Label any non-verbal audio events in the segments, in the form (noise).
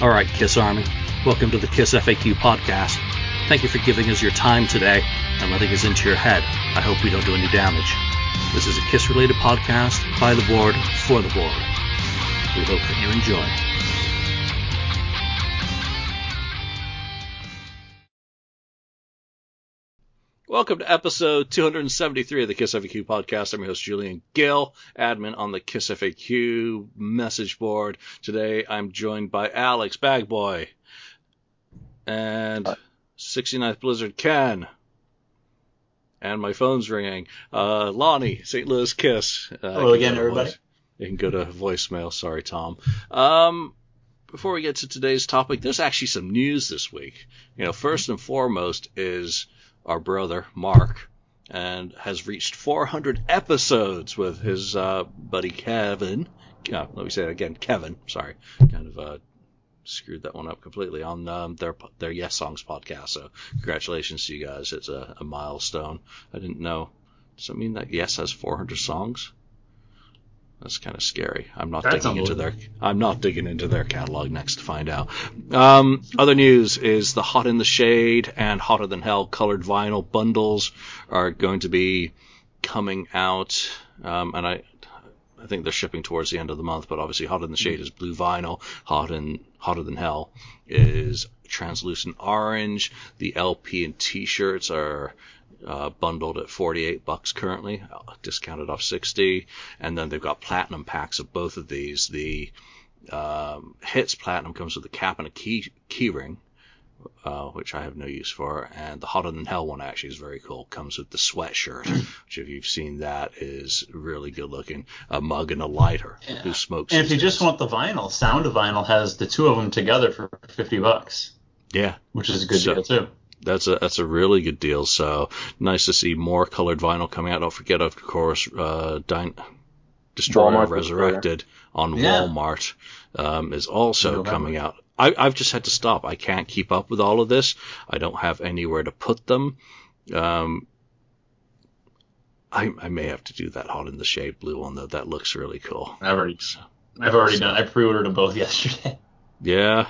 All right, Kiss Army, welcome to the Kiss FAQ podcast. Thank you for giving us your time today and letting us into your head. I hope we don't do any damage. This is a Kiss related podcast by the board for the board. We hope that you enjoy. Welcome to episode 273 of the Kiss FAQ podcast. I'm your host, Julian Gill, admin on the Kiss FAQ message board. Today I'm joined by Alex Bagboy and 69th Blizzard Ken. And my phone's ringing. Uh, Lonnie, St. Louis Kiss. Uh, Hello again, everybody. You can go to voicemail. Sorry, Tom. Um, before we get to today's topic, there's actually some news this week. You know, first and foremost is our brother Mark, and has reached 400 episodes with his uh, buddy Kevin. Uh, let me say it again, Kevin. Sorry, kind of uh, screwed that one up completely on um, their their Yes Songs podcast. So congratulations to you guys. It's a, a milestone. I didn't know. Does that mean that Yes has 400 songs? That's kind of scary. I'm not That's digging into their I'm not digging into their catalog next to find out. Um, other news is the Hot in the Shade and Hotter Than Hell colored vinyl bundles are going to be coming out, um, and I I think they're shipping towards the end of the month. But obviously, Hot in the Shade is blue vinyl. Hot and Hotter Than Hell is translucent orange. The LP and T-shirts are uh, bundled at 48 bucks currently, uh, discounted off 60. And then they've got platinum packs of both of these. The um, Hits Platinum comes with a cap and a key keyring, uh, which I have no use for. And the Hotter Than Hell one actually is very cool. Comes with the sweatshirt, which if you've seen that is really good looking. A mug and a lighter. Yeah. Who smokes? And if you just want the vinyl, Sound of Vinyl has the two of them together for 50 bucks, yeah, which is a good So- deal too. That's a that's a really good deal. So nice to see more colored vinyl coming out. Don't forget, of course, uh, Dyn- Destroyer Walmart Resurrected on Yeah. Walmart um, is also November. coming out. I, I've just had to stop. I can't keep up with all of this. I don't have anywhere to put them. Um, I, I may have to do that hot in the shade blue one though. That looks really cool. I've already, I've already done. I pre-ordered them both (laughs) yesterday. Yeah.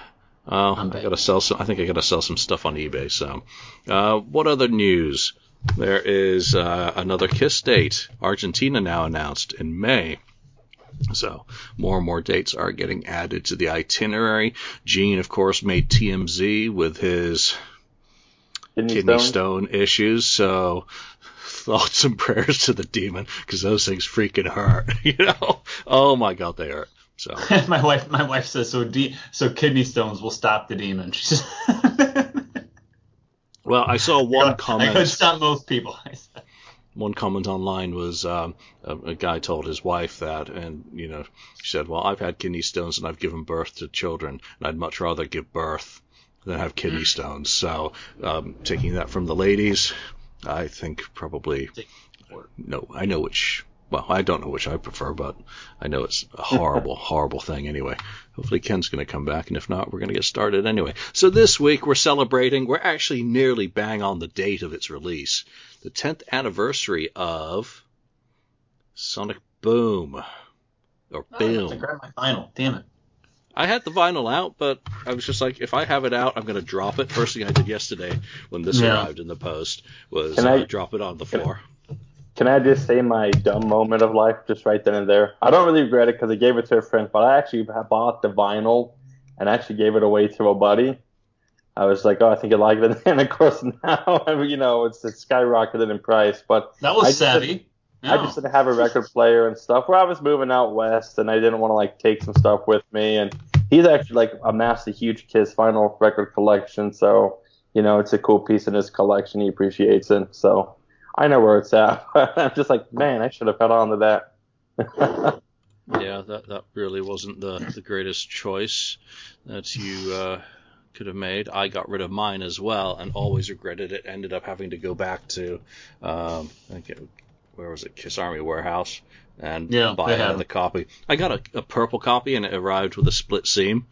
Oh, I'm I bad. gotta sell some. I think I gotta sell some stuff on eBay. So, uh, what other news? There is uh, another Kiss date. Argentina now announced in May. So more and more dates are getting added to the itinerary. Gene, of course, made TMZ with his Kidney, kidney stone. stone issues. So thoughts and (laughs) prayers to the demon because those things freaking hurt. (laughs) You know? Oh my God, they hurt. So. (laughs) my wife, my wife says so. De- so kidney stones will stop the demon. (laughs) She says, Well, I saw one I comment. could stop most people. (laughs) I one comment online was um, a, a guy told his wife that, and you know, she said, "Well, I've had kidney stones and I've given birth to children, and I'd much rather give birth than have kidney stones." So, um, taking that from the ladies, I think probably no. I know which. Well, I don't know which I prefer, but I know it's a horrible, (laughs) horrible thing anyway. Hopefully Ken's going to come back, and if not, we're going to get started anyway. So this week we're celebrating, we're actually nearly bang on the date of its release. The 10th anniversary of Sonic Boom. Or oh, I have Boom. to grab my vinyl. Damn it. I had the vinyl out, but I was just like, if I have it out, I'm going to drop it. First thing I did yesterday when this Yeah. arrived in the post was Can uh, drop it on the can- floor. Can I just say my dumb moment of life just right then and there? I don't really regret it because I gave it to a friend, but I actually bought the vinyl and actually gave it away to a buddy. I was like, oh, I think you like it. (laughs) And of course now, (laughs) I mean, you know, it's, it's skyrocketed in price. But That was I savvy. I just didn't have a record player and stuff. Where I was moving out west, and I didn't want to like take some stuff with me. And he's actually like amassed a huge Kiss vinyl record collection, so you know it's a cool piece in his collection. He appreciates it, so I know where it's at. (laughs) I'm just like, man, I should have held on to that. (laughs) Yeah, that that really wasn't the the greatest choice that you uh, could have made. I got rid of mine as well, and always regretted it. Ended up having to go back to um, I it, where was it, Kiss Army Warehouse, and Yeah, buy they another copy. I got a, a purple copy, and it arrived with a split seam.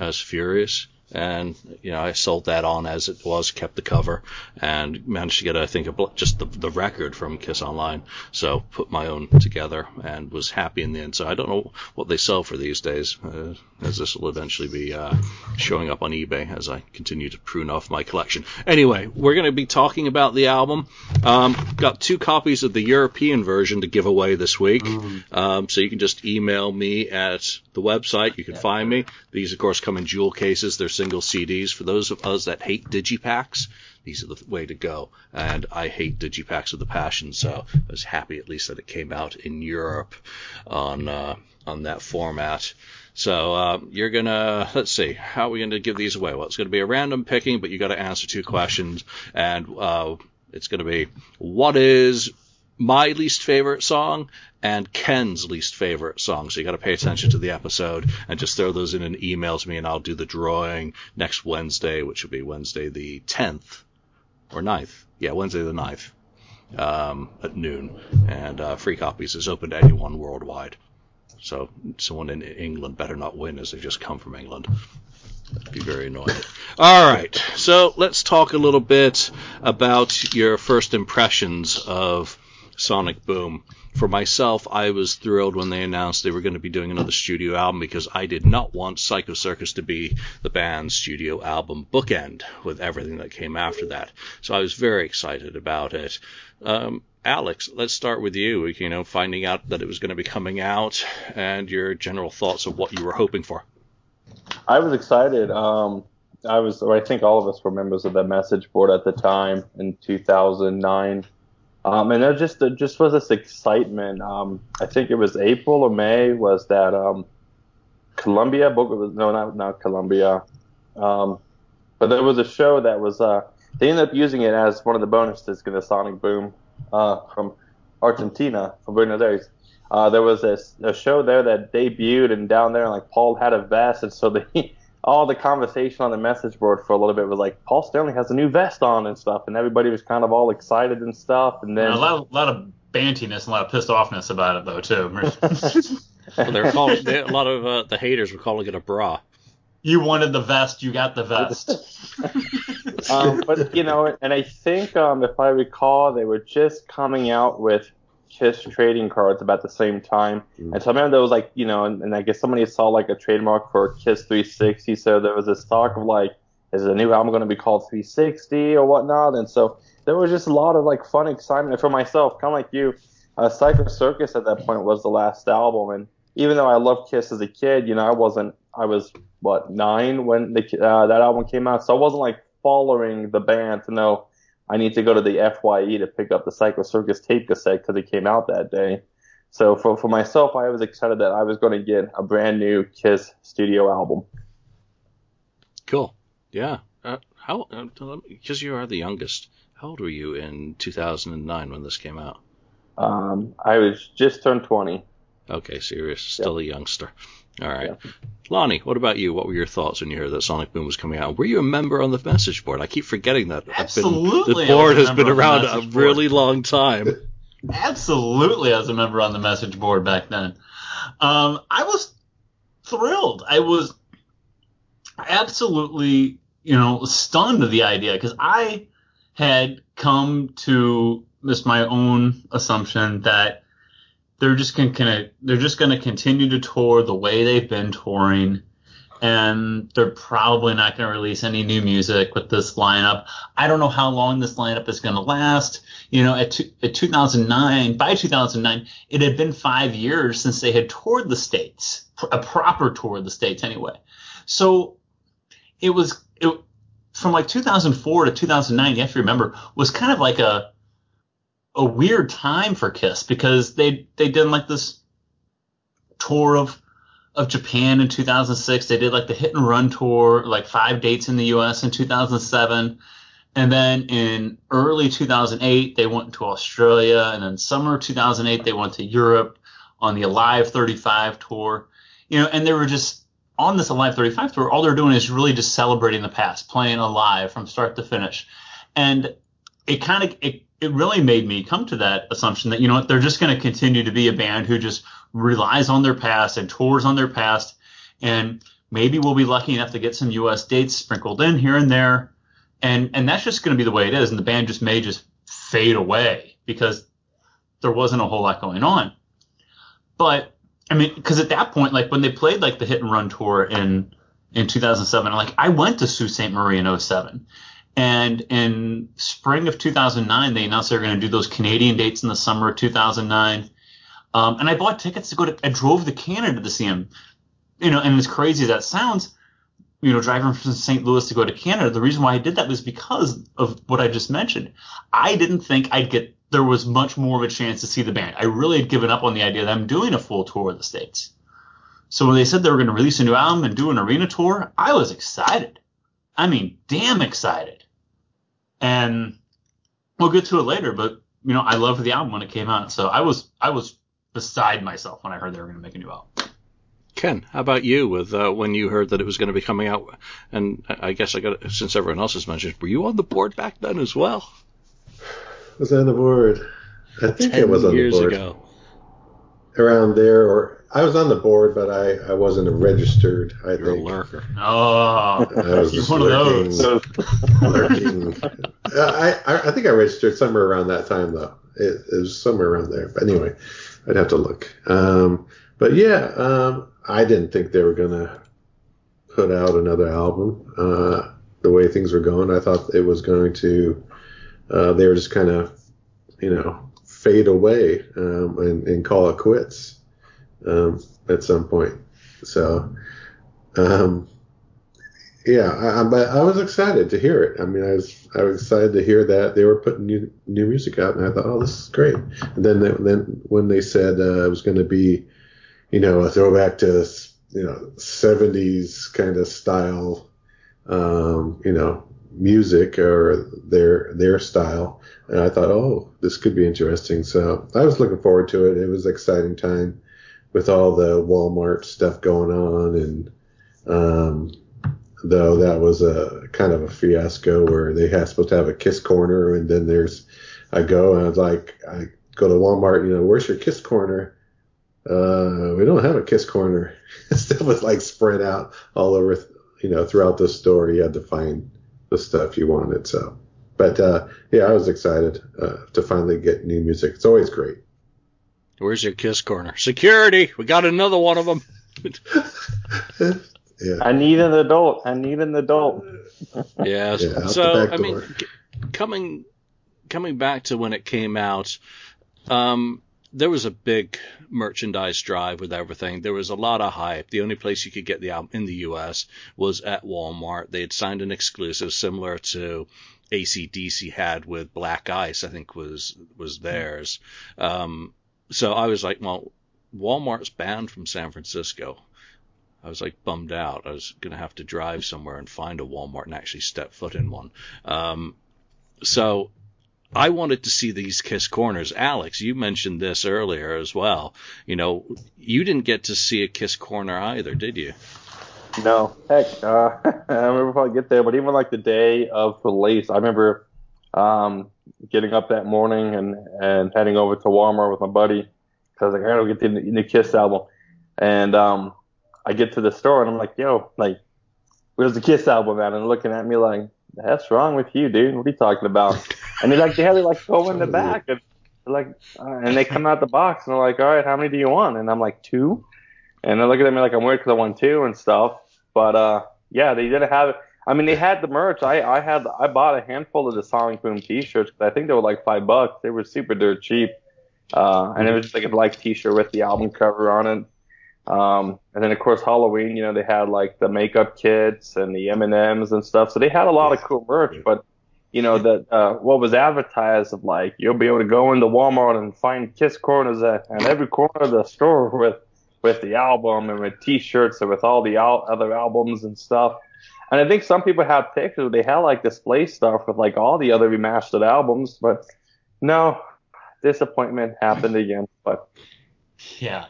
I was furious. And you know I sold that on as it was, kept the cover, and managed to get I think a, just the, the record from Kiss Online. So put my own together and was happy in the end. So I don't know what they sell for these days, uh, as this will eventually be uh, showing up on eBay as I continue to prune off my collection. Anyway, we're going to be talking about the album. Um, got two copies of the European version to give away this week, um, so you can just email me at the website. You can find me. These, of course, come in jewel cases. They're single CDs. For those of us that hate digipacks, these are the way to go. And I hate digipacks with a passion, so I was happy at least that it came out in Europe on uh, on that format. So uh, you're gonna let's see how are we gonna give these away? Well, it's gonna be a random picking, but you got to answer two questions, and uh, it's gonna be what is my least favorite song and Ken's least favorite song. So you got to pay attention to the episode and just throw those in an email to me, and I'll do the drawing next Wednesday, which will be Wednesday the 10th or 9th. Yeah, Wednesday the 9th um, at noon. And uh, free copies is open to anyone worldwide. So someone in England better not win as they just come from England. That'd be very annoying. All right, so let's talk a little bit about your first impressions of Sonic Boom. For myself, I was thrilled when they announced they were going to be doing another studio album because I did not want Psycho Circus to be the band's studio album bookend with everything that came after that. So I was very excited about it. Um, Alex, let's start with you. You know, finding out that it was going to be coming out and your general thoughts of what you were hoping for. I was excited. Um, I was, I think all of us were members of that message board at the time in 2009. Um, and there just there just was this excitement. Um, I think it was April or May was that um, Colombia was no not not Colombia, um, but there was a show that was uh, they ended up using it as one of the bonus discs in the Sonic Boom uh, from Argentina from Buenos Aires. Uh, there was this, a show there that debuted and down there like Paul had a vest and so they (laughs) all the conversation on the message board for a little bit was like Paul Stanley has a new vest on and stuff, and everybody was kind of all excited and stuff. And then a lot, of, lot of bantiness and a lot of pissed offness about it though too. (laughs) well, they're calling they, a lot of uh, the haters were calling it a bra. You wanted the vest, you got the vest. (laughs) um, but you know, and I think um, if I recall, they were just coming out with Kiss trading cards about the same time. Mm. And so I remember there was like, you know, and, and, I guess somebody saw like a trademark for Kiss 360. So there was this talk of like, is the new album going to be called 360 or whatnot? And so there was just a lot of like fun excitement. And for myself, kind of like you, uh, Psycho Circus at that point was the last album. And even though I loved Kiss as a kid, you know, I wasn't, I was, what, nine when the, uh, that album came out. So I wasn't like following the band to know I need to go to the FYE to pick up the Psycho Circus tape cassette because it came out that day. So for, for myself, I was excited that I was going to get a brand new Kiss studio album. Cool. Yeah. Uh, how? Because uh, you are the youngest. How old were you in 2009 when this came out? Um, I was just turned 20. Okay, so you're still yep. a youngster. All right. Yeah. Lonnie, what about you? What were your thoughts when you heard that Sonic Boom was coming out? Were you a member on the message board? I keep forgetting that. Absolutely. Been, the board has been around a board. really long time. (laughs) Absolutely, as a member on the message board back then. Um, I was thrilled. I was absolutely, you know, stunned to the idea because I had come to this my own assumption that they're just to they're just to continue to tour the way they've been touring and they're probably not to release any new music with this lineup. I don't know how long this lineup is to last. You know, at, at 2009, by 2009, it had been five years since they had toured the states, a proper tour of the states anyway. So it was it, from like 2004 to 2009. You have to remember was kind of like a a weird time for Kiss because they they did like this tour of of Japan in 2006. They did like the hit and run tour, like five dates in the U.S. in 2007. And then in early 2008, they went to Australia. And then summer 2008, they went to Europe on the Alive 35 tour. You know, and they were just on this Alive 35 tour. All they're doing is really just celebrating the past, playing Alive from start to finish. And it kind of, it it really made me come to that assumption that you know what they're just going to continue to be a band who just relies on their past and tours on their past and Maybe we'll be lucky enough to get some U.S. dates sprinkled in here and there, and and that's just going to be the way it is. And the band just may just fade away because there wasn't a whole lot going on. But I mean, because at that point, like when they played like the Hit and Run tour in in 2007, like I went to Sault Ste. Marie in 07. And in spring of 2009, they announced they were going to do those Canadian dates in the summer of 2009. Um, and I bought tickets to go to, I drove to Canada to see him. You know, and as crazy as that sounds, you know, driving from St. Louis to go to Canada, the reason why I did that was because of what I just mentioned. I didn't think I'd get, there was much more of a chance to see the band. I really had given up on the idea that I'm doing a full tour of the States. So when they said they were going to release a new album and do an arena tour, I was excited. I mean, damn excited. And we'll get to it later, but you know, I loved the album when it came out. So I was, I was beside myself when I heard they were going to make a new album. Ken, how about you with uh, when you heard that it was going to be coming out? And I guess I got since everyone else has mentioned, were you on the board back then as well? Was I on the board? I think Ten I was on years the board ago. around there, or I was on the board, but I, I wasn't registered. I You're a think lurker. Oh, I was (laughs) you're just one of those. So lurking. I, I I think I registered somewhere around that time though. It, it was somewhere around there. But anyway, I'd have to look. Um, but yeah, um, I didn't think they were gonna put out another album. Uh, the way things were going, I thought it was going to. Uh, they were just kind of, you know, fade away um, and, and call it quits um, at some point. So, um, yeah, I, but I was excited to hear it. I mean, I was I was excited to hear that they were putting new new music out, and I thought, oh, this is great. And then they, then when they said uh, it was going to be, you know, a throwback to you know 70s kind of style, um, you know, music or their their style, and I thought, oh, this could be interesting. So I was looking forward to it. It was an exciting time with all the Walmart stuff going on and. Um, though that was a kind of a fiasco where they had supposed to have a kiss corner and then there's I go and I was like I go to Walmart, you know, where's your kiss corner? Uh, we don't have a kiss corner. (laughs) Stuff was like spread out all over, you know, throughout the store. You had to find the stuff you wanted. So, but uh, yeah, I was excited uh, to finally get new music. It's always great. Where's your kiss corner? Security. We got another one of them. (laughs) yeah. I need an adult. I need an adult. (laughs) Yes. Yeah, out so the back I mean, coming coming back to when it came out, um, there was a big merchandise drive with everything. There was a lot of hype. The only place you could get the album in the U.S. was at Walmart. They had signed an exclusive similar to ACDC had with Black Ice. I think was was theirs. Um, so I was like, well, Walmart's banned from San Francisco. I was like bummed out. I was gonna have to drive somewhere and find a Walmart and actually step foot in one. Um, so I wanted to see these Kiss Corners. Alex, you mentioned this earlier as well. You know, you didn't get to see a Kiss Corner either, did you? No, heck, uh, (laughs) I remember if I get there, but even like the day of release, I remember um, getting up that morning and and heading over to Walmart with my buddy because I was like I gotta get the new Kiss album, and um, I get to the store and I'm like, yo, like, where's the Kiss album at? And looking at me like, that's wrong with you, dude. What are you talking about? and they're like, yeah, they like go in the back and like, uh, and they come out the box and they're like, all right, how many do you want? And I'm like, two. And they're looking at me like I'm weird because I want two and stuff. But uh, yeah, they didn't have it. I mean, they had the merch. I I had I bought a handful of the Sonic Boom T-shirts because I think they were like five bucks. They were super dirt cheap. Uh, and it was just like a black T-shirt with the album cover on it. Um, and then of course Halloween, you know, they had like the makeup kits and the M and M's and stuff. So they had a lot of cool merch. But you know that uh, what was advertised of like you'll be able to go into Walmart and find Kiss corners at, at every corner of the store (laughs) with with the album and with T-shirts and with all the al- other albums and stuff. And I think some people have pictures. They had like display stuff with like all the other remastered albums, but no, disappointment happened again. But Yeah.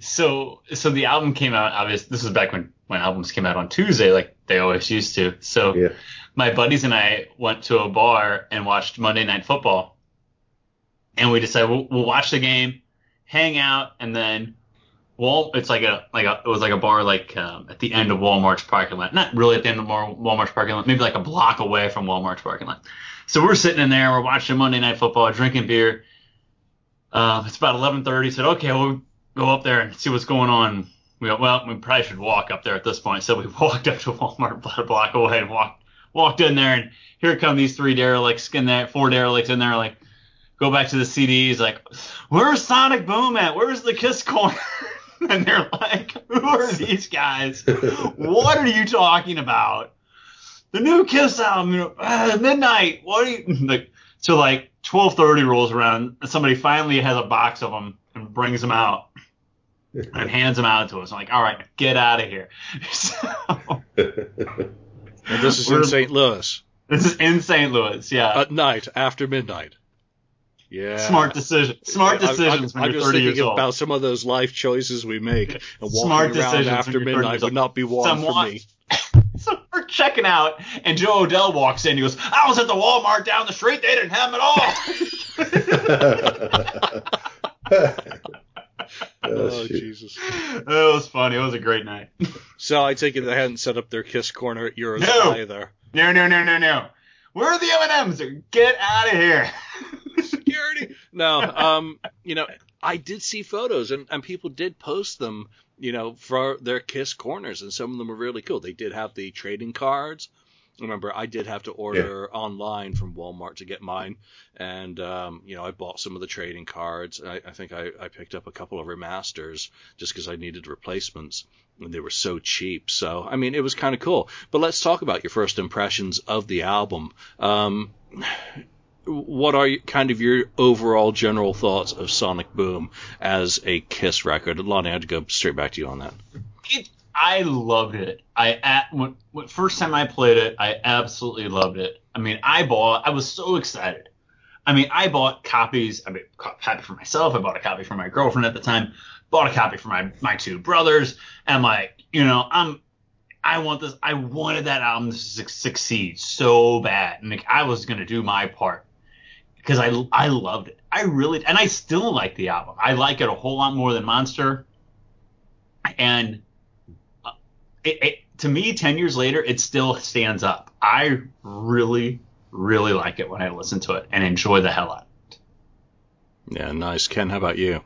So so the album came out. Obviously, this was back when when albums came out on Tuesday, like they always used to. So Yeah. my buddies and I went to a bar and watched Monday Night Football, and we decided we'll, we'll watch the game, hang out, and then Wal. It's like a like a it was like a bar like um, at the end of Walmart's parking lot. Not really at the end of Walmart's parking lot. Maybe like a block away from Walmart's parking lot. So we're sitting in there. We're watching Monday Night Football, drinking beer. Uh, it's about 11:30. Said, okay, we'll go up there and see what's going on. We go, well, we probably should walk up there at this point. So we (laughs) walked up to Walmart about a block away and walked walked in there, and here come these three derelicts in there, four derelicts in there, like go back to the CDs, like, where's Sonic Boom at? Where's the Kiss Corner? (laughs) (laughs) and they're like, who are these guys? what are you talking about? The new Kiss album, uh, midnight. What are you (laughs) like? So like 12:30 rolls around, and somebody finally has a box of them and brings them out (laughs) and hands them out to us. I'm like, all right, get out of here. So, and this is in St. Louis. This is in St. Louis, yeah. At night, after midnight. Yeah. Smart decision. Smart decisions I, I, when you're I'm 30 just years thinking old. about some of those life choices we make, and walking Smart around decisions after when you're 30 midnight would not be one Somewhat. for me. (laughs) so we're checking out, and Joe Odell walks in. He goes, "I was at the Walmart down the street. They didn't have them at all." (laughs) (laughs) Oh, Oh. Jesus. it was funny. It was a great night. So I take it they hadn't set up their kiss corner at yours No. either. No, no, no, no, no. Where are the M&Ms? Get out of here. (laughs) Security. No, um, you know, I did see photos and, and people did post them, you know, for their kiss corners and some of them were really cool. They did have the trading cards. Remember, I did have to order online from Walmart to get mine, and um, you know I bought some of the trading cards. I, I think I, I picked up a couple of remasters just because I needed replacements, and they were so cheap. So I mean, it was kind of cool. But let's talk about your first impressions of the album. Um, what are you, kind of your overall general thoughts of Sonic Boom as a Kiss record? Lonnie, I had to go straight back to you on that. It, I loved it. I at, when, when first time I played it, I absolutely loved it. I mean, I bought. I was so excited. I mean, I bought copies. I mean, copy for myself. I bought a copy for my girlfriend at the time. Bought a copy for my my two brothers. And like, you know, I'm. I want this. I wanted that album to su- succeed so bad, and like, I was gonna do my part because I I loved it. I really and I still like the album. I like it a whole lot more than Monster. And it, it, to me, ten years later, it still stands up. I really, really like it when I listen to it and enjoy the hell out. of it. Yeah, nice. Ken, how about you?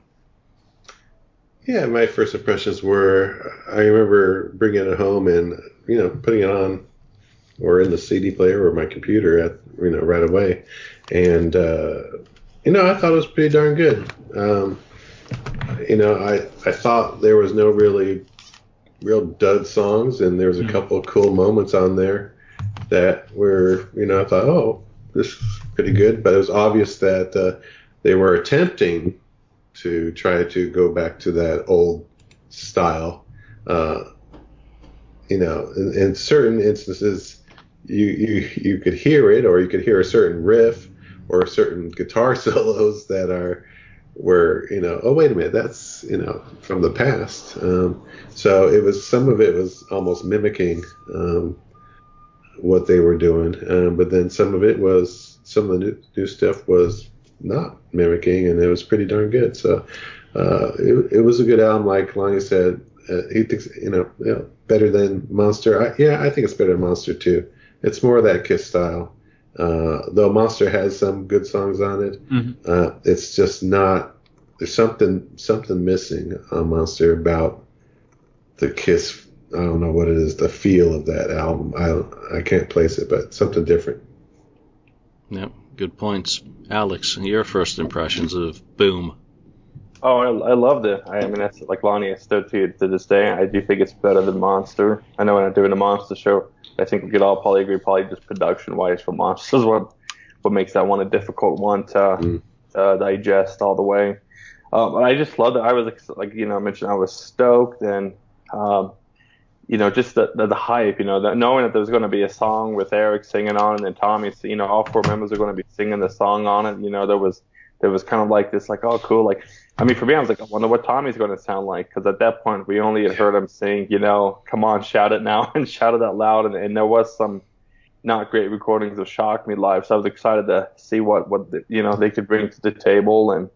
Yeah, my first impressions were I remember bringing it home and you know putting it on or in the CD player or my computer at you know right away, and uh, you know I thought it was pretty darn good. Um, you know I I thought there was no really real dud songs and there was a Mhm. couple of cool moments on there that were you know I thought oh this is pretty good, but it was obvious that uh, they were attempting to try to go back to that old style. Uh, you know, in, in certain instances, you, you you could hear it, or you could hear a certain riff or certain guitar (laughs) solos that are were you know oh wait a minute that's you know from the past. Um, so it was some of it was almost mimicking um, what they were doing, um, but then some of it was some of the new, new stuff was not mimicking, and it was pretty darn good. So uh, it, it was a good album, like Lonnie said. Uh, he thinks you know, you know better than Monster. I, yeah, I think it's better than Monster too. It's more of that Kiss style. Uh, though Monster has some good songs on it, Mhm. uh, it's just not. There's something something missing on Monster about the Kiss. I don't know what it is. The feel of that album. I I can't place it, but something different. Yep, good points. Alex, your first impressions of Boom. Oh, I, I loved it. I mean, that's like Lonnie. I still to to this day. I do think it's better than Monster. I know when I'm doing a Monster show, I think we could all probably agree, probably just production wise for Monster is what what makes that one a difficult one to Mm. uh, digest all the way. Um, but I just loved it. I was like you know I mentioned I was stoked and um, you know just the, the the hype. You know that knowing that there's going to be a song with Eric singing on it and then Tommy. You know all four members are going to be singing the song on it. You know there was there was kind of like this like oh cool like I mean for me I was like I wonder what Tommy's going to sound like because at that point we only had heard him sing you know come on shout it now (laughs) and shout it out loud and, and there was some not great recordings of Shock Me live so I was excited to see what what the, you know they could bring to the table and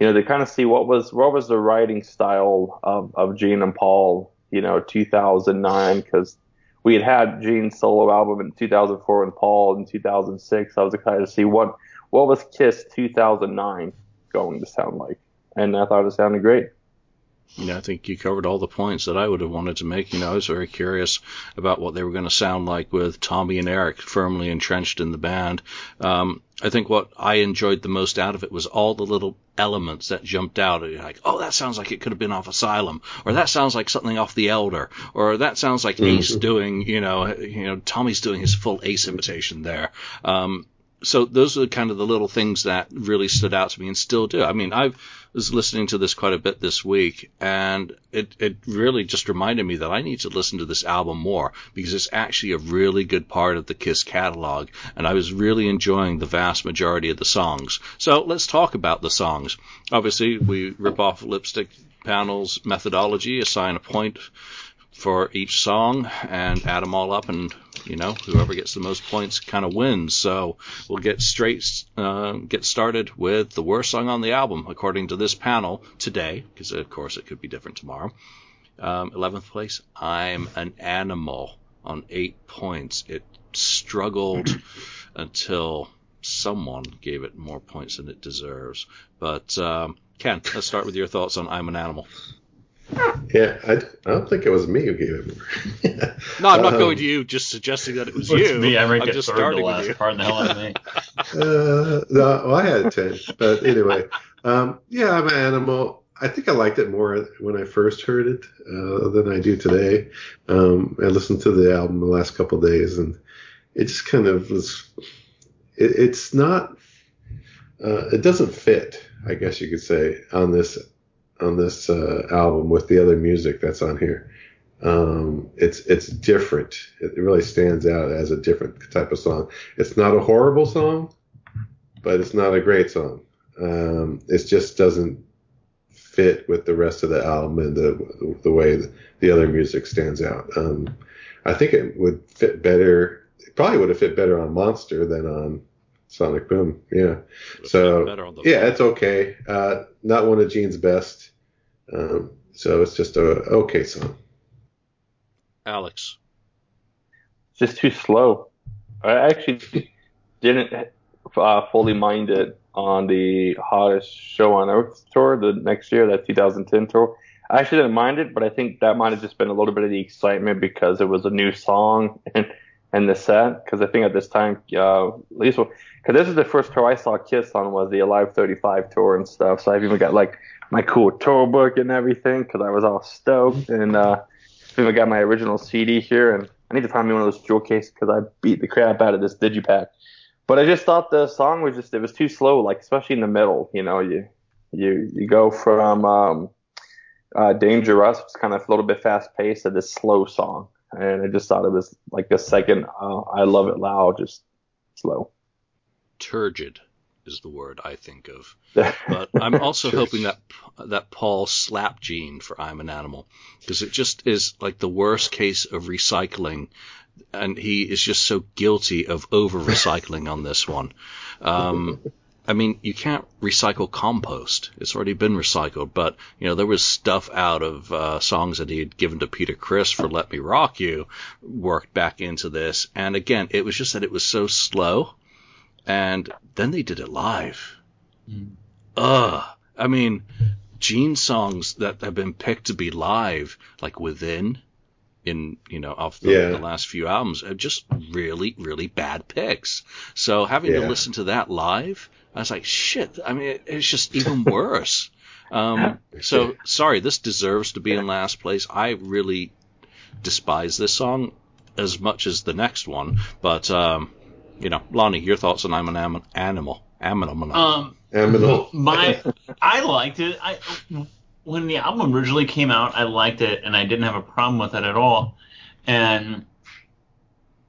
you know, to kind of see what was what was the writing style of of Gene and Paul, you know, 2009 because we had had Gene's solo album in 2004 and Paul in 2006. I was excited to see what what was Kiss 2009 going to sound like, and I thought it sounded great. You know, I think you covered all the points that I would have wanted to make. You know, I was very curious about what they were going to sound like with Tommy and Eric firmly entrenched in the band. Um, I think what I enjoyed the most out of it was all the little elements that jumped out. It like, oh, that sounds like it could have been off Asylum, or that sounds like something off The Elder, or that sounds like mm-hmm. Ace doing, you know, you know, Tommy's doing his full Ace imitation there. Um, so those are kind of the little things that really stood out to me and still do. I mean, I was listening to this quite a bit this week, and it, it really just reminded me that I need to listen to this album more because it's actually a really good part of the Kiss catalog, and I was really enjoying the vast majority of the songs. So let's talk about the songs. Obviously, we rip off Lipstick Panel's methodology, assign a point for each song, and add them all up and you know, whoever gets the most points kind of wins. So we'll get straight, uh, get started with the worst song on the album, according to this panel today, because of course it could be different tomorrow. Um, 11th place, I'm an Animal on eight points. It struggled until someone gave it more points than it deserves. But um, Ken, let's start with your thoughts on I'm an Animal. Yeah, I, I don't think it was me who gave it more. no, I'm not um, going to you, just suggesting that it was you. me. I am just starting with you. Pardon the hell out of me. (laughs) Uh, no, well, I had 10. But anyway, um, yeah, I'm an animal. I think I liked it more when I first heard it uh, than I do today. Um, I listened to the album the last couple days, and it just kind of was. It, it's not. Uh, it doesn't fit, I guess you could say, on this on this uh, album with the other music that's on here. Um, it's it's different. It really stands out as a different type of song. It's not a horrible song, but it's not a great song. Um, it just doesn't fit with the rest of the album and the the way the other music stands out. Um, I think it would fit better. It probably would have fit better on Monster than on Sonic Boom. Yeah. So yeah, it's okay. Uh, not one of Gene's best. Um, so it's just a okay song. Alex. it's Just too slow. I actually didn't uh, fully mind it on the hottest show on earth tour the next year, that 2010 tour. I actually didn't mind it, but I think that might have just been a little bit of the excitement because it was a new song (laughs) and and the set. Because I think at this time, uh, at least because this is the first tour I saw Kiss on was the Alive 35 tour and stuff. So I've even got like my cool tour book and everything because I was all stoked. And uh, I got my original CD here, and I need to find me one of those jewel cases because I beat the crap out of this digipack. But I just thought the song was just it was too slow, like especially in the middle. You know, you you you go from um, uh, Dangerous, kind of a little bit fast paced, to this slow song, and I just thought it was like a second. Uh, I love it loud, just slow. Turgid is the word I think of. (laughs) But I'm also hoping that that Paul slapped Gene for "I'm an Animal" because it just is like the worst case of recycling, and he is just so guilty of over recycling on this one. Um, I mean, you can't recycle compost. It's already been recycled, but you know there was stuff out of uh, songs that he had given to Peter Criss for "Let Me Rock You" worked back into this, and again, it was just that it was so slow and then they did it live. Mm. Ugh. I mean, Gene songs that have been picked to be live, like Within, in you know off the, yeah. the, last few albums, are just really really bad picks. So having yeah. to listen to that live, I was like, shit. I mean, it, it's just even (laughs) worse. um, so sorry, this deserves to be in last place. I really despise this song as much as the next one, but um, you know, Lonnie, your thoughts on I'm an am- animal. Animal. Um, animal. my, I liked it. I when the album originally came out, I liked it and I didn't have a problem with it at all. And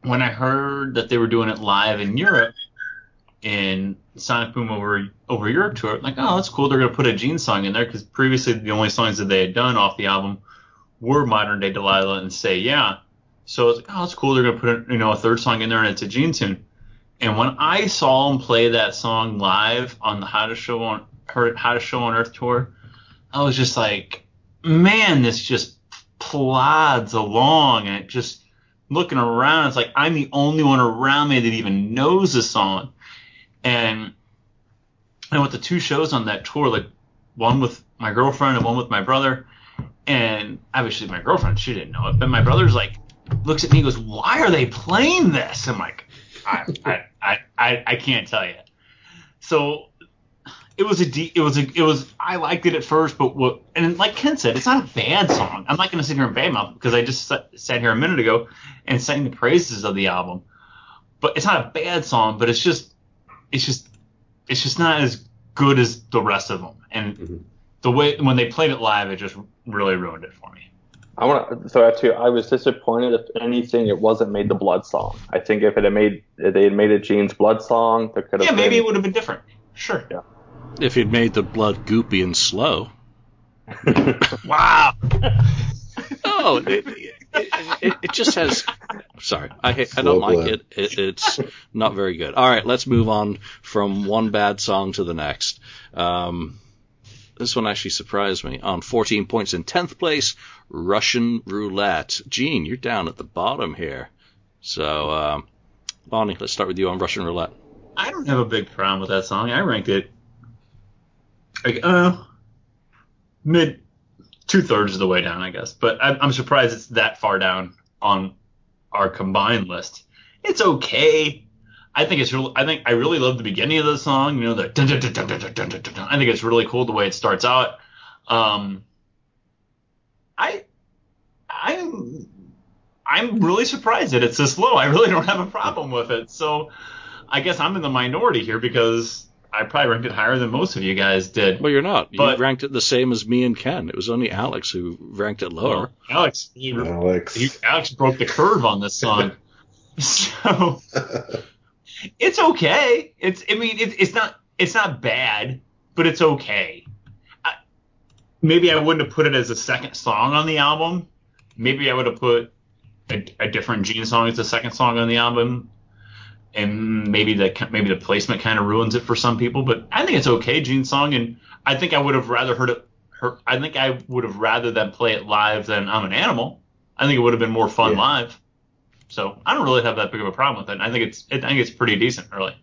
when I heard that they were doing it live in Europe, in Sonic Boom over over Europe tour, like, oh, that's cool. They're gonna put a Gene song in there because previously the only songs that they had done off the album were Modern Day Delilah and Say Yeah. So it's like, oh, that's cool. They're gonna put a, you know a third song in there and it's a Gene tune. And when I saw him play that song live on the hottest show on Hottest Show on Earth tour, I was just like, man, this just plods along, and it just looking around, it's like I'm the only one around me that even knows the song, and and with the two shows on that tour, like one with my girlfriend and one with my brother, and obviously my girlfriend she didn't know it, but my brother's like looks at me and goes, "Why are they playing this?" I'm like, I I I, I, I can't tell you. So it was a de- it was a it was I liked it at first, but what and like Ken said, it's not a bad song. I'm not going to sit here and badmouth because I just sat, sat here a minute ago and sang the praises of the album. But it's not a bad song, but it's just it's just it's just not as good as the rest of them. And Mhm. the way when they played it live, it just really ruined it for me. I want to throw out too. I was disappointed if anything, it wasn't made the Blood song. I think if it had made, if they had made it Gene's Blood song, there could have Yeah, maybe it been. would have been different. Sure. If he'd made the blood goopy and slow. (laughs) Wow. Oh, it, it, it, it just has. Sorry, I hate, I don't Slow like it. it. It's not very good. All right, let's move on from one bad song to the next. Um, this one actually surprised me. On 14 points in 10th place, Russian Roulette. Gene, you're down at the bottom here. So, um, Lonnie, let's start with you on Russian Roulette. I don't have a big problem with that song. I ranked it like uh mid two thirds of the way down, I guess. But I'm, I'm surprised it's that far down on our combined list. It's okay. I think it's real. I think I really love the beginning of the song. You know the dun dun dun dun dun dun dun dun. dun. I think it's really cool the way it starts out. Um, I I'm I'm really surprised that it's this low. I really don't have a problem with it. So I guess I'm in the minority here because I probably ranked it higher than most of you guys did. Well, you're not. You ranked it the same as me and Ken. It was only Alex who ranked it lower. Well, Alex, he, Alex. he, Alex broke the curve on this song. (laughs) so it's okay. It's I mean it, it's not it's not bad, but it's okay. I, maybe I wouldn't have put it as a second song on the album. Maybe I would have put a, a different Gene song as the second song on the album, and maybe the maybe the placement kind of ruins it for some people. But I think it's okay, Gene song, and I think I would have rather heard it. Her, I think I would have rather them play it live than I'm an Animal. I think it would have been more fun Yeah. live. So I don't really have that big of a problem with it. I think it's I think it's pretty decent, really.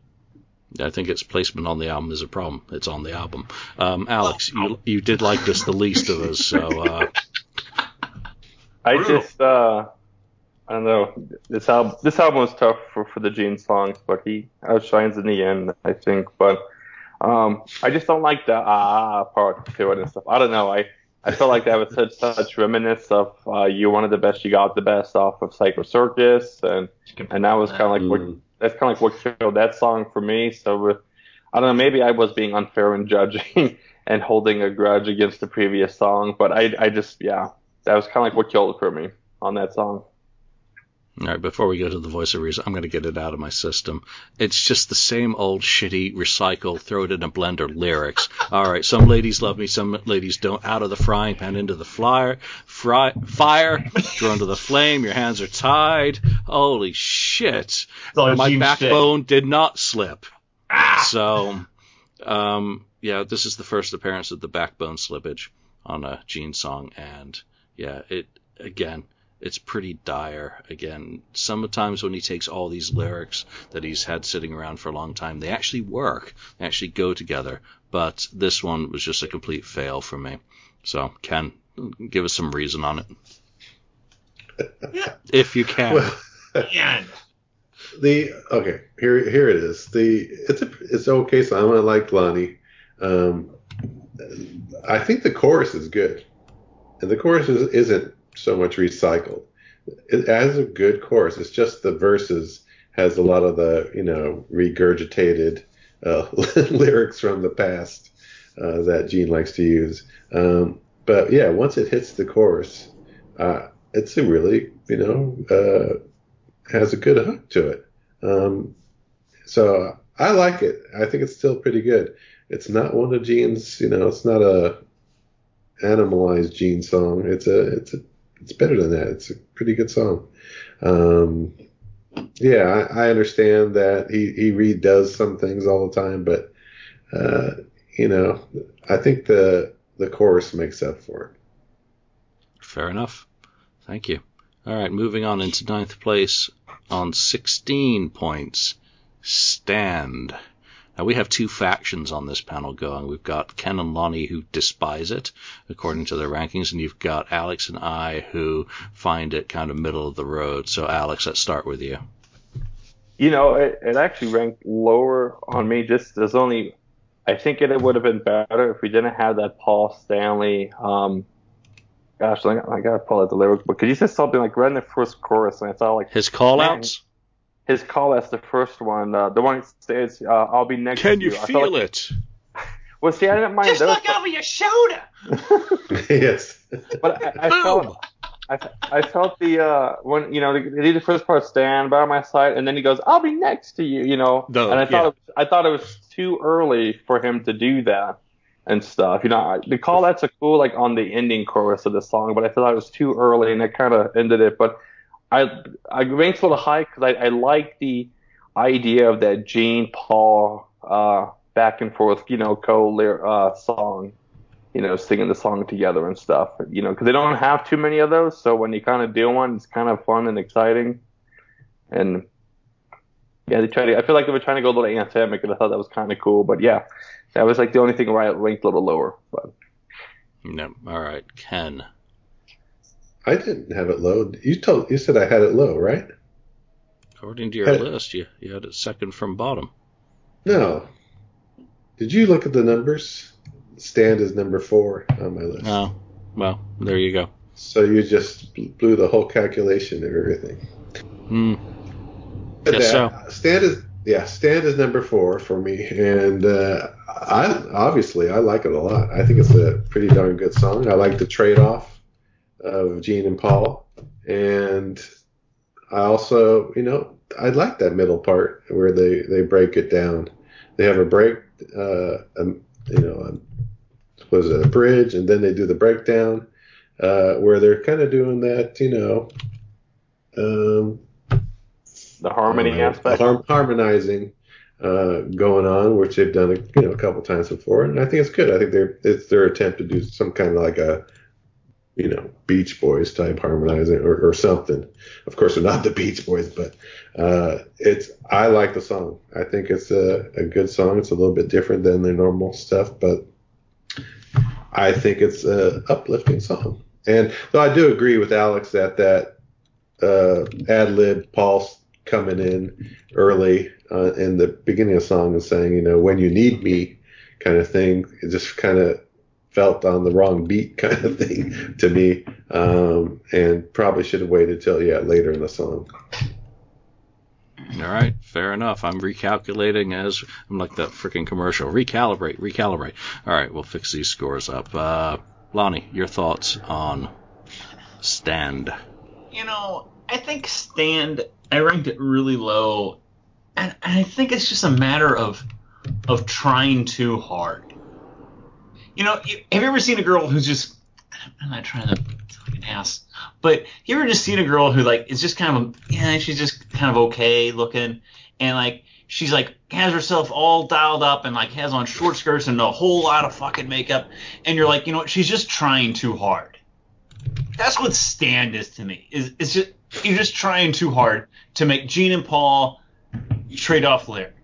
I think its placement on the album is a problem. It's on the album. Um, Alex, you, you did like this the least of us, so uh, I just, uh, I don't know. This album, this album was tough for, for the Gene songs, but he outshines in the end, I think. But um, I just don't like the ah part to it and stuff. I don't know. I, I felt like that was such such reminiscence of uh, you wanted the best, you got the best off of Psycho Circus, and and that was kind of like what Mm. that's kind of like what killed that song for me. So uh, I don't know. Maybe I was being unfair in judging (laughs) and holding a grudge against the previous song, but I I just yeah, that was kind of like what killed it for me on that song. All right, before we go to the voice of reason, I'm going to get it out of my system. It's just the same old shitty recycle, throw it in a blender lyrics. All right, some ladies love me, some ladies don't. Out of the frying pan into the flyer, fry, fire, thrown to the flame. Your hands are tied. Holy shit! My backbone did not slip. So, um, yeah, this is the first appearance of the backbone slippage on a Gene song, and yeah, it again, it's pretty dire. Again, sometimes when he takes all these lyrics that he's had sitting around for a long time, they actually work, they actually go together. But this one was just a complete fail for me. So, Ken, give us some reason on it, (laughs) if you can. Well, Man. (laughs) the okay here here it is the it's a it's an okay song i like lonnie um i think the chorus is good and the chorus is, isn't so much recycled it has a good chorus it's just the verses has a lot of the you know regurgitated uh, (laughs) lyrics from the past uh, that gene likes to use um but yeah once it hits the chorus uh it's a really you know uh has a good hook to it. Um, so I like it. I think it's still pretty good. It's not one of Gene's, you know, it's not a animalized Gene song. It's a, it's a, it's better than that. It's a pretty good song. Um, yeah, I, I understand that he, he redoes some things all the time, but, uh, you know, I think the the chorus makes up for it. Fair enough. Thank you. All right, moving on into ninth place on 16 points. Stand. Now we have two factions on this panel going. We've got Ken and Lonnie who despise it, according to their rankings, and you've got Alex and I who find it kind of middle of the road. So Alex, let's start with you. You know, it, it actually ranked lower on me. Just there's only, I think it would have been better if we didn't have that Paul Stanley. Um, gosh, I, I gotta pull out the lyrics, but because you said something like right in the first chorus, and I thought like His call outs? His call that's the first one, uh, the one that says, uh, "I'll be next Can to you you." I feel like, it? (laughs) Well, see, I didn't mind Just those, look over your shoulder. (laughs) yes. (laughs) but I, I Boom! felt I, I felt the uh when you know they did the first part stand by my side and then he goes I'll be next to you you know No, and I yeah. thought it was, I thought it was too early for him to do that and stuff you know the call that's a cool like on the ending chorus of the song but I thought it was too early and it kind of ended it but I I ranked a little high because I, I like the idea of that Gene Paul uh back and forth you know co uh song you know, singing the song together and stuff, you know, because they don't have too many of those. So when you kind of do one, it's kind of fun and exciting. And yeah, they try to, I feel like they were trying to go a little anthemic and I thought that was kind of cool. But yeah, that was like the only thing where I ranked a little lower. But No. All right, Ken. I didn't have it low. You told you said I had it low, right? According to your Hey. list, you, you had it second from bottom. No. Did you look at the numbers? Stand is number four on my list. Oh, well, there you go. So you just blew the whole calculation of everything. Hmm. Guess that- Stand is yeah, Stand is number four for me, and uh, I obviously I like it a lot. I think it's a pretty darn good song. I like the trade off of Gene and Paul, and I also you know I like that middle part where they they break it down. They have a break, uh, um, you know, um, was it a bridge, and then they do the breakdown uh, where they're kind of doing that, you know. Um, the harmony uh, aspect. har- harmonizing uh, going on, which they've done you know a couple times before, and I think it's good. I think they're it's their attempt to do some kind of like a you know Beach Boys type harmonizing or, or something. Of course, they're not the Beach Boys, but uh, it's I like the song. I think it's a, a good song. It's a little bit different than their normal stuff, but I think it's a uplifting song. And though I do agree with Alex that that uh, ad lib Paul coming in early uh, in the beginning of the song and saying, you know, when you need me, kind of thing. It just kind of felt on the wrong beat, (laughs) kind of thing to me, um, and probably should have waited till yeah later in the song. All right, fair enough. I'm recalculating as I'm like that freaking commercial. Recalibrate, recalibrate. All right, we'll fix these scores up. Uh, Lonnie, your thoughts on Stand? You know, I think Stand, I ranked it really low, and, and I think it's just a matter of of trying too hard. You know, have you ever seen a girl who's just I'm not trying to an ass, but you ever just seen a girl who like is just kind of yeah, she's just kind of okay looking, and like she's like has herself all dialed up and like has on short skirts and a whole lot of fucking makeup, and you're like, you know what, she's just trying too hard. That's what stand is to me. Is it's just you're just trying too hard to make Gene and Paul trade off lyrics.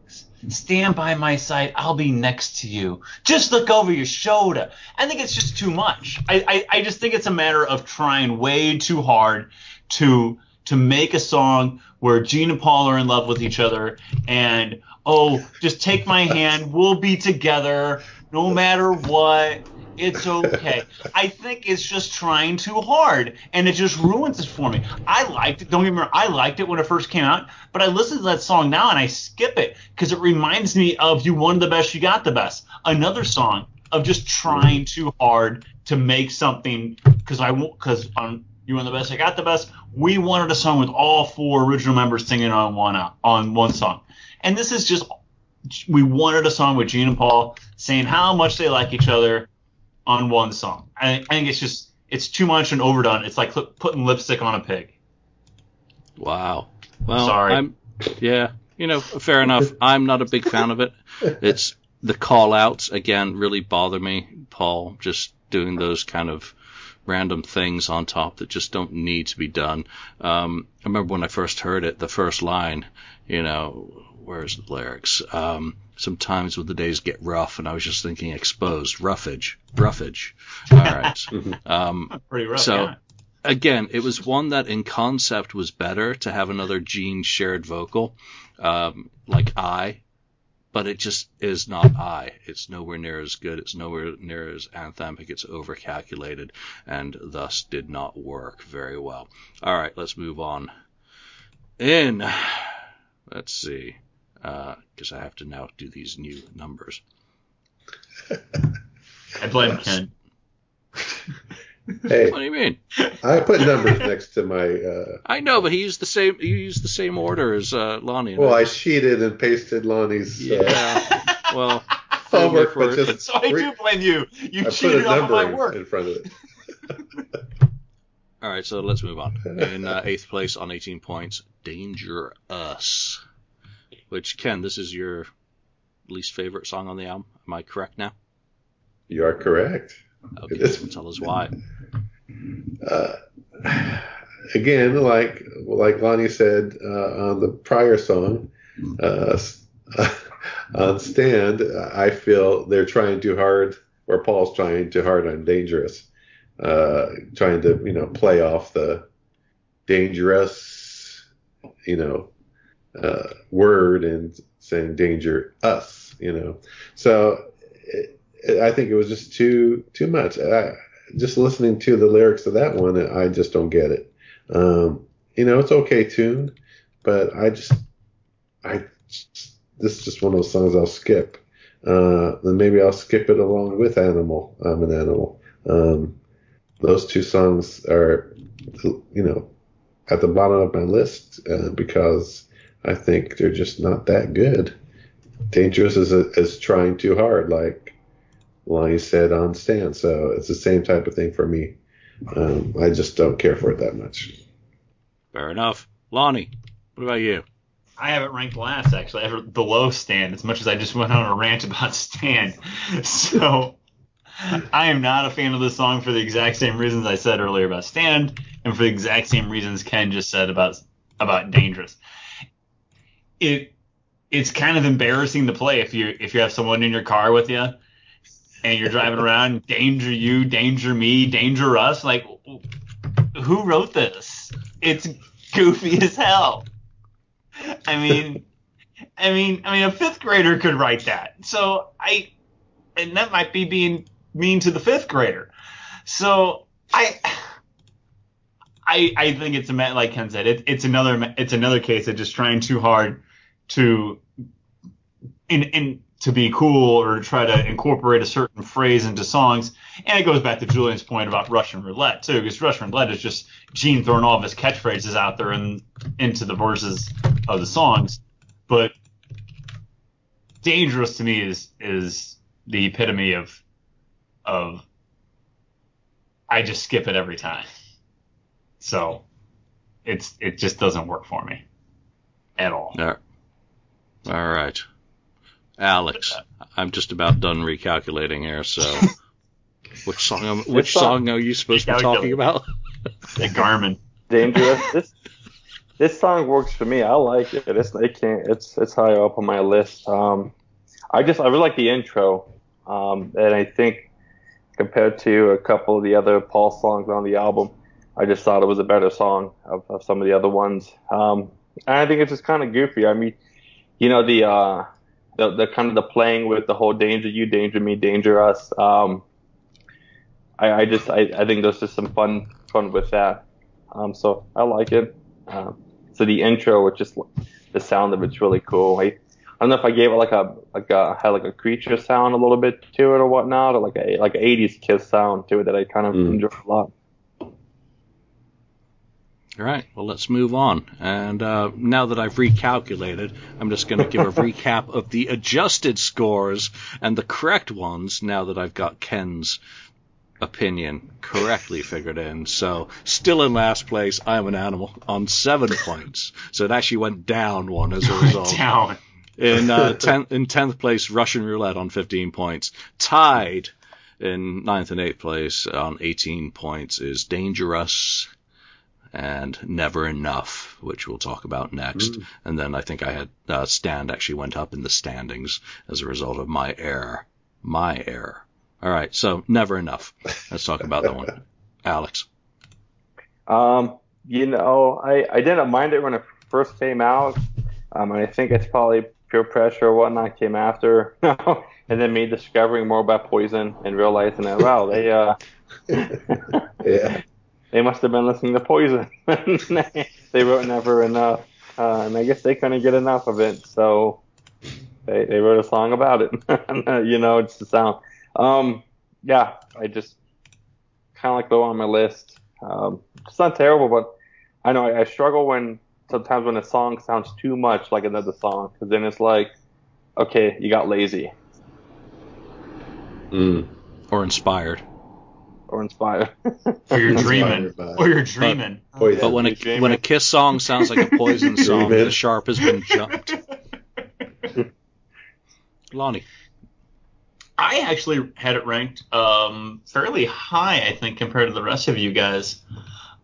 Stand by my side. I'll be next to you. Just look over your shoulder. I think it's just too much. I, I, I just think it's a matter of trying way too hard to to make a song where Gene and Paul are in love with each other and oh, just take my hand. We'll be together no matter what. It's okay. I think it's just trying too hard, and it just ruins it for me. I liked it. Don't get me wrong. I liked it when it first came out, but I listen to that song now and I skip it because it reminds me of "You Won the Best, You Got the Best," another song of just trying too hard to make something. Because I because on "You Won the Best, I Got the Best," we wanted a song with all four original members singing on one on one song, and this is just we wanted a song with Gene and Paul saying how much they like each other on one song. I, I think it's just it's too much and overdone. It's like putting lipstick on a pig. Wow. Well, Sorry. I'm, yeah, you know, fair enough. I'm not a big fan of it. It's the call outs again really bother me, Paul. Just doing those kind of random things on top that just don't need to be done. Um, I remember when I first heard it, the first line, you know, where's the lyrics? Um, sometimes when the days get rough, and I was just thinking exposed, roughage, roughage. All right. um, (laughs) Pretty rough. so yeah. again, it was one that in concept was better to have another Gene shared vocal, um, like I, but it just is not I. It's nowhere near as good. It's nowhere near as anthemic. It's overcalculated and thus did not work very well. All right, let's move on. In, let's see, because I have to now do these new numbers. (laughs) I blame Ken. Hey, What do you mean? I put numbers next to my. Uh, I know, but he used the same. He used the same order as uh, Lonnie. well, I I sheeted and pasted Lonnie's uh, Yeah. well, (laughs) homework, for but it, just So I re- do blame you. You I put a cheated off of number my in, work. in front of it. (laughs) all right. So let's move on. In uh, eighth place on 18 points, Danger Us. Which Ken, this is your least favorite song on the album. Am I correct now? You are correct. Okay, tell us why. (laughs) Uh, again, like like Lonnie said uh, on the prior song, uh, (laughs) on Stand, I feel they're trying too hard, or Paul's trying too hard on Dangerous, uh, trying to you know play off the dangerous, you know, uh, word and saying danger us, you know. So it, it, I think it was just too too much. I, just listening to the lyrics of that one, I just don't get it. Um, you know, it's okay tune, but I just, I, this is just one of those songs I'll skip. Uh, then maybe I'll skip it along with Animal. I'm an Animal. Um, those two songs are, you know, at the bottom of my list uh, because I think they're just not that good. Dangerous is, is trying too hard, like Lonnie said on Stand. So it's the same type of thing for me. Um, I just don't care for it that much. Fair enough. Lonnie, what about you? I have it ranked last, actually. I have it below Stand, as much as I just went on a rant about (laughs) Stand. So I am not a fan of this song for the exact same reasons I said earlier about Stand, and for the exact same reasons Ken just said about about Dangerous. It it's kind of embarrassing to play if you if you have someone in your car with you and you're driving (laughs) around, danger you, danger me, danger us. Like, who wrote this? It's goofy as hell. I mean, I mean, I mean, a fifth grader could write that. So I, and that might be being mean to the fifth grader. So I, I, I think it's a like Ken said, it, it's another, it's another case of just trying too hard to, in, in to be cool or try to incorporate a certain phrase into songs. And it goes back to Julian's point about Russian roulette too, because Russian roulette is just Gene throwing all of his catchphrases out there and into the verses of the songs. But dangerous to me is is the epitome of of I just skip it every time. So it's it just doesn't work for me at all. All all right. Alex, I'm just about done recalculating here, so (laughs) which song am, which song- song are you supposed to be talking about? (laughs) The Garmin. Dangerous. this this song works for me. I like it. It's it can't. It's it's high up on my list. Um, I just I really like the intro. Um, and I think compared to a couple of the other Paul songs on the album, I just thought it was a better song of, of some of the other ones. Um, and I think it's just kind of goofy. I mean, you know the uh, the the kind of the playing with the whole danger you, danger me, danger us. Um, I, I just I, I think there's just some fun fun with that. Um, so I like it. Um, so the intro, which just the sound of it's really cool. I, I don't know if I gave it like a like a had like a creature sound a little bit to it or whatnot, or like a like a 80s Kiss sound to it that I kind of Mm. enjoy a lot. All right, well, let's move on. And uh, now that I've recalculated, I'm just going to give a (laughs) recap of the adjusted scores and the correct ones now that I've got Ken's opinion correctly figured in. So, still in last place, I'm an animal on seven (laughs) points. So it actually went down one as a result. Down. In uh, (laughs) ten, in tenth place, Russian Roulette on 15 points. Tied in ninth and eighth place on 18 points is Dangerous and Never Enough, which we'll talk about next. Mm. And then I think I had uh, Stand actually went up in the standings as a result of my error. My error. All right, so Never Enough. Let's talk about that one. (laughs) Alex. Um, you know, I, I didn't mind it when it first came out. Um, and I think it's probably peer pressure or whatnot came after. (laughs) and then me discovering more about poison and realizing that, wow, they, uh, (laughs) yeah. They must have been listening to poison. (laughs) they wrote Never Enough. Uh, and I guess they couldn't get enough of it. So they, they wrote a song about it. (laughs) you know, it's the sound. Um, yeah, I just kind of like low on my list. Um, it's not terrible, but I know I, I struggle when sometimes when a song sounds too much like another song, because then it's like, okay, you got lazy Mm. Or Inspired. Or inspired. Or you're dreaming. Or you're dreaming. Poison. But when a Dreaming. when a Kiss song sounds like a Poison (laughs) song, the sharp has been jumped. (laughs) Lonnie. I actually had it ranked um, fairly high, I think, compared to the rest of you guys.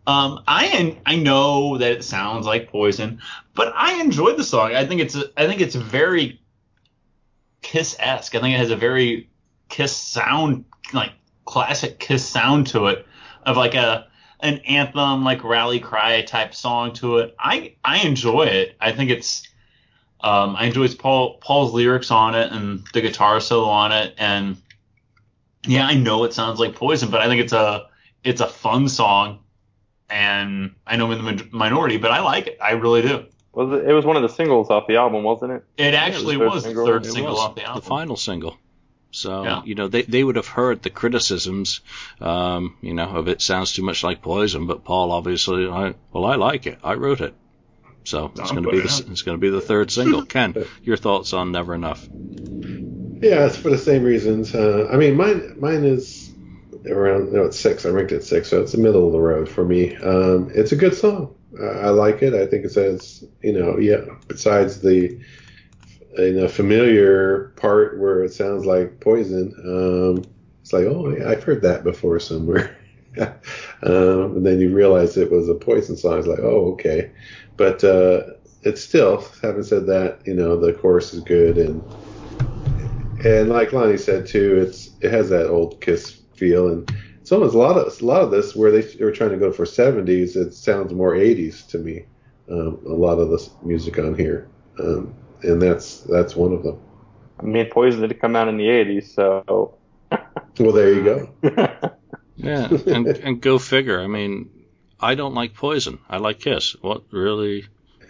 Um, I I know that it sounds like Poison, but I enjoyed the song. I think it's a, I think it's very Kiss-esque. I think it has a very Kiss sound, like classic Kiss sound to it, of like a an anthem, like rally cry type song to it. I I enjoy it. I think it's um, I enjoy Paul Paul's lyrics on it and the guitar solo on it, and yeah, I know it sounds like Poison, but I think it's a it's a fun song, and I know I'm in the minority, but I like it. I really do. was it, it was one of the singles off the album, wasn't it? It actually third was the single. third It single off the album. The final single. So Yeah. you know they they would have heard the criticisms, um, you know, of it sounds too much like Poison. But Paul obviously, I, well, I like it. I wrote it, so it's Oh, going to be yeah. the it's going to be the third single. (laughs) Ken, your thoughts on Never Enough? Yeah, it's for the same reasons. Uh, I mean, mine mine is around no, it's six. I ranked it six, so it's the middle of the road for me. Um, it's a good song. I, I like it. I think it says, you know, yeah. Besides the you a familiar part where it sounds like poison, um, it's like, oh, yeah, I've heard that before somewhere. (laughs) um, and then you realize it was a poison song. It's like, oh, okay. But uh, it's still, having said that, you know, the chorus is good and and like Lonnie said too, it's it has that old Kiss feel, and it's almost a lot of a lot of this where they, were trying to go for 70s. It sounds more 80s to me. Um, a lot of this music on here, um, and that's that's one of them. I mean, Poison did come out in the '80s, so. (laughs) Well, there you go. (laughs) Yeah, and and go figure. I mean, I don't like Poison. I like Kiss. What really,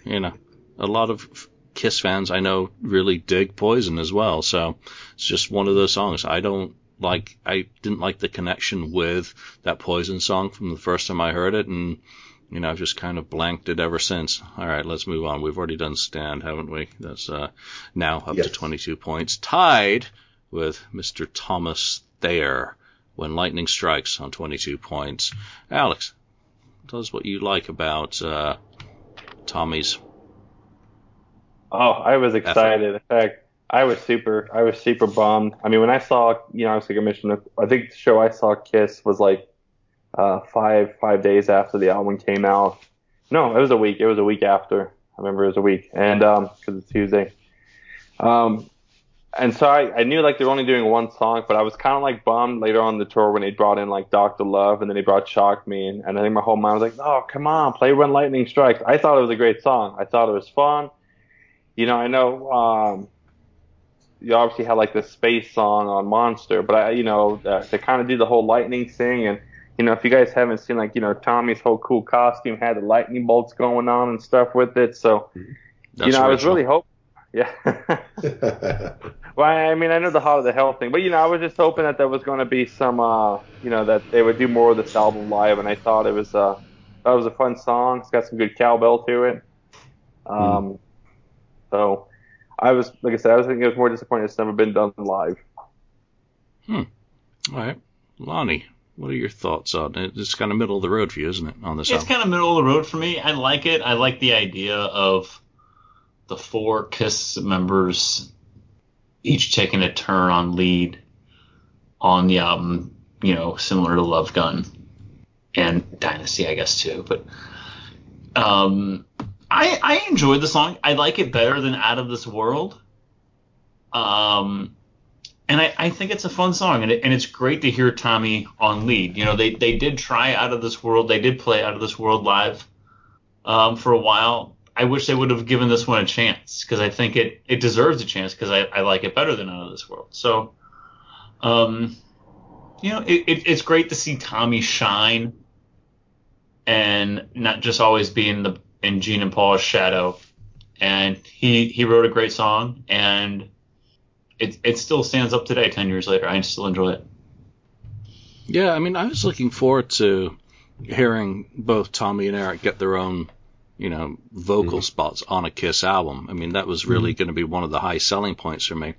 you know, a lot of Kiss fans I know really dig Poison as well. So it's just one of those songs. I don't like. I didn't like the connection with that Poison song from the first time I heard it, and you know, I've just kind of blanked it ever since. All right, let's move on. We've already done Stand, haven't we? That's uh, now up Yes. to 22 points, tied with Mr. Thomas Thayer when lightning strikes on 22 points. Alex, tell us what you like about uh, Tommy's. Oh, I was excited. In fact, I was super, I was super bummed. I mean, when I saw, you know, I was like I mentioned, I think the show I saw Kiss was like uh, five five days after the album came out. No, it was a week. It was a week after. I remember it was a week, and um, because it's Tuesday. Um, and so I, I knew like they were only doing one song, but I was kind of like bummed later on the tour when they brought in like Doctor Love, and then they brought Shock Me, and, and I think my whole mind was like, oh come on, play When Lightning Strikes. I thought it was a great song. I thought it was fun. You know, I know um, you obviously had like the space song on Monster, but I, you know, uh, they kind of do the whole lightning thing, and you know, if you guys haven't seen like you know Tommy's whole cool costume had the lightning bolts going on and stuff with it, so That's you know, I was really hoping. Yeah. (laughs) well, I mean, I know the Heart of the Hell thing, but you know, I was just hoping that there was going to be some, uh, you know, that they would do more of this album live, and I thought it was, uh, that was a fun song. It's got some good cowbell to it. Um, so I was, like I said, I was thinking it was more disappointed it's never been done live. Hmm. All right, Lonnie, what are your thoughts on it? It's kind of middle of the road for you, isn't it, on this It's album? kind of middle of the road for me. I like it. I like the idea of the four Kiss members each taking a turn on lead on the album, you know, similar to Love Gun and Dynasty, I guess too. But um, I I enjoyed the song. I like it better than Out of This World. Um, and I, I think it's a fun song, and, it, and it's great to hear Tommy on lead. You know, they they did try Out of This World. They did play Out of This World live um, for a while. I wish they would have given this one a chance because I think it, it deserves a chance because I, I like it better than Out of This World. So, um, you know, it, it, it's great to see Tommy shine and not just always be in the in Gene and Paul's shadow. And he he wrote a great song, and it it still stands up today, ten years later. I still enjoy it. Yeah, I mean, I was looking forward to hearing both Tommy and Eric get their own, you know, vocal mm-hmm. spots on a Kiss album. I mean, that was really mm-hmm. going to be one of the high selling points for me.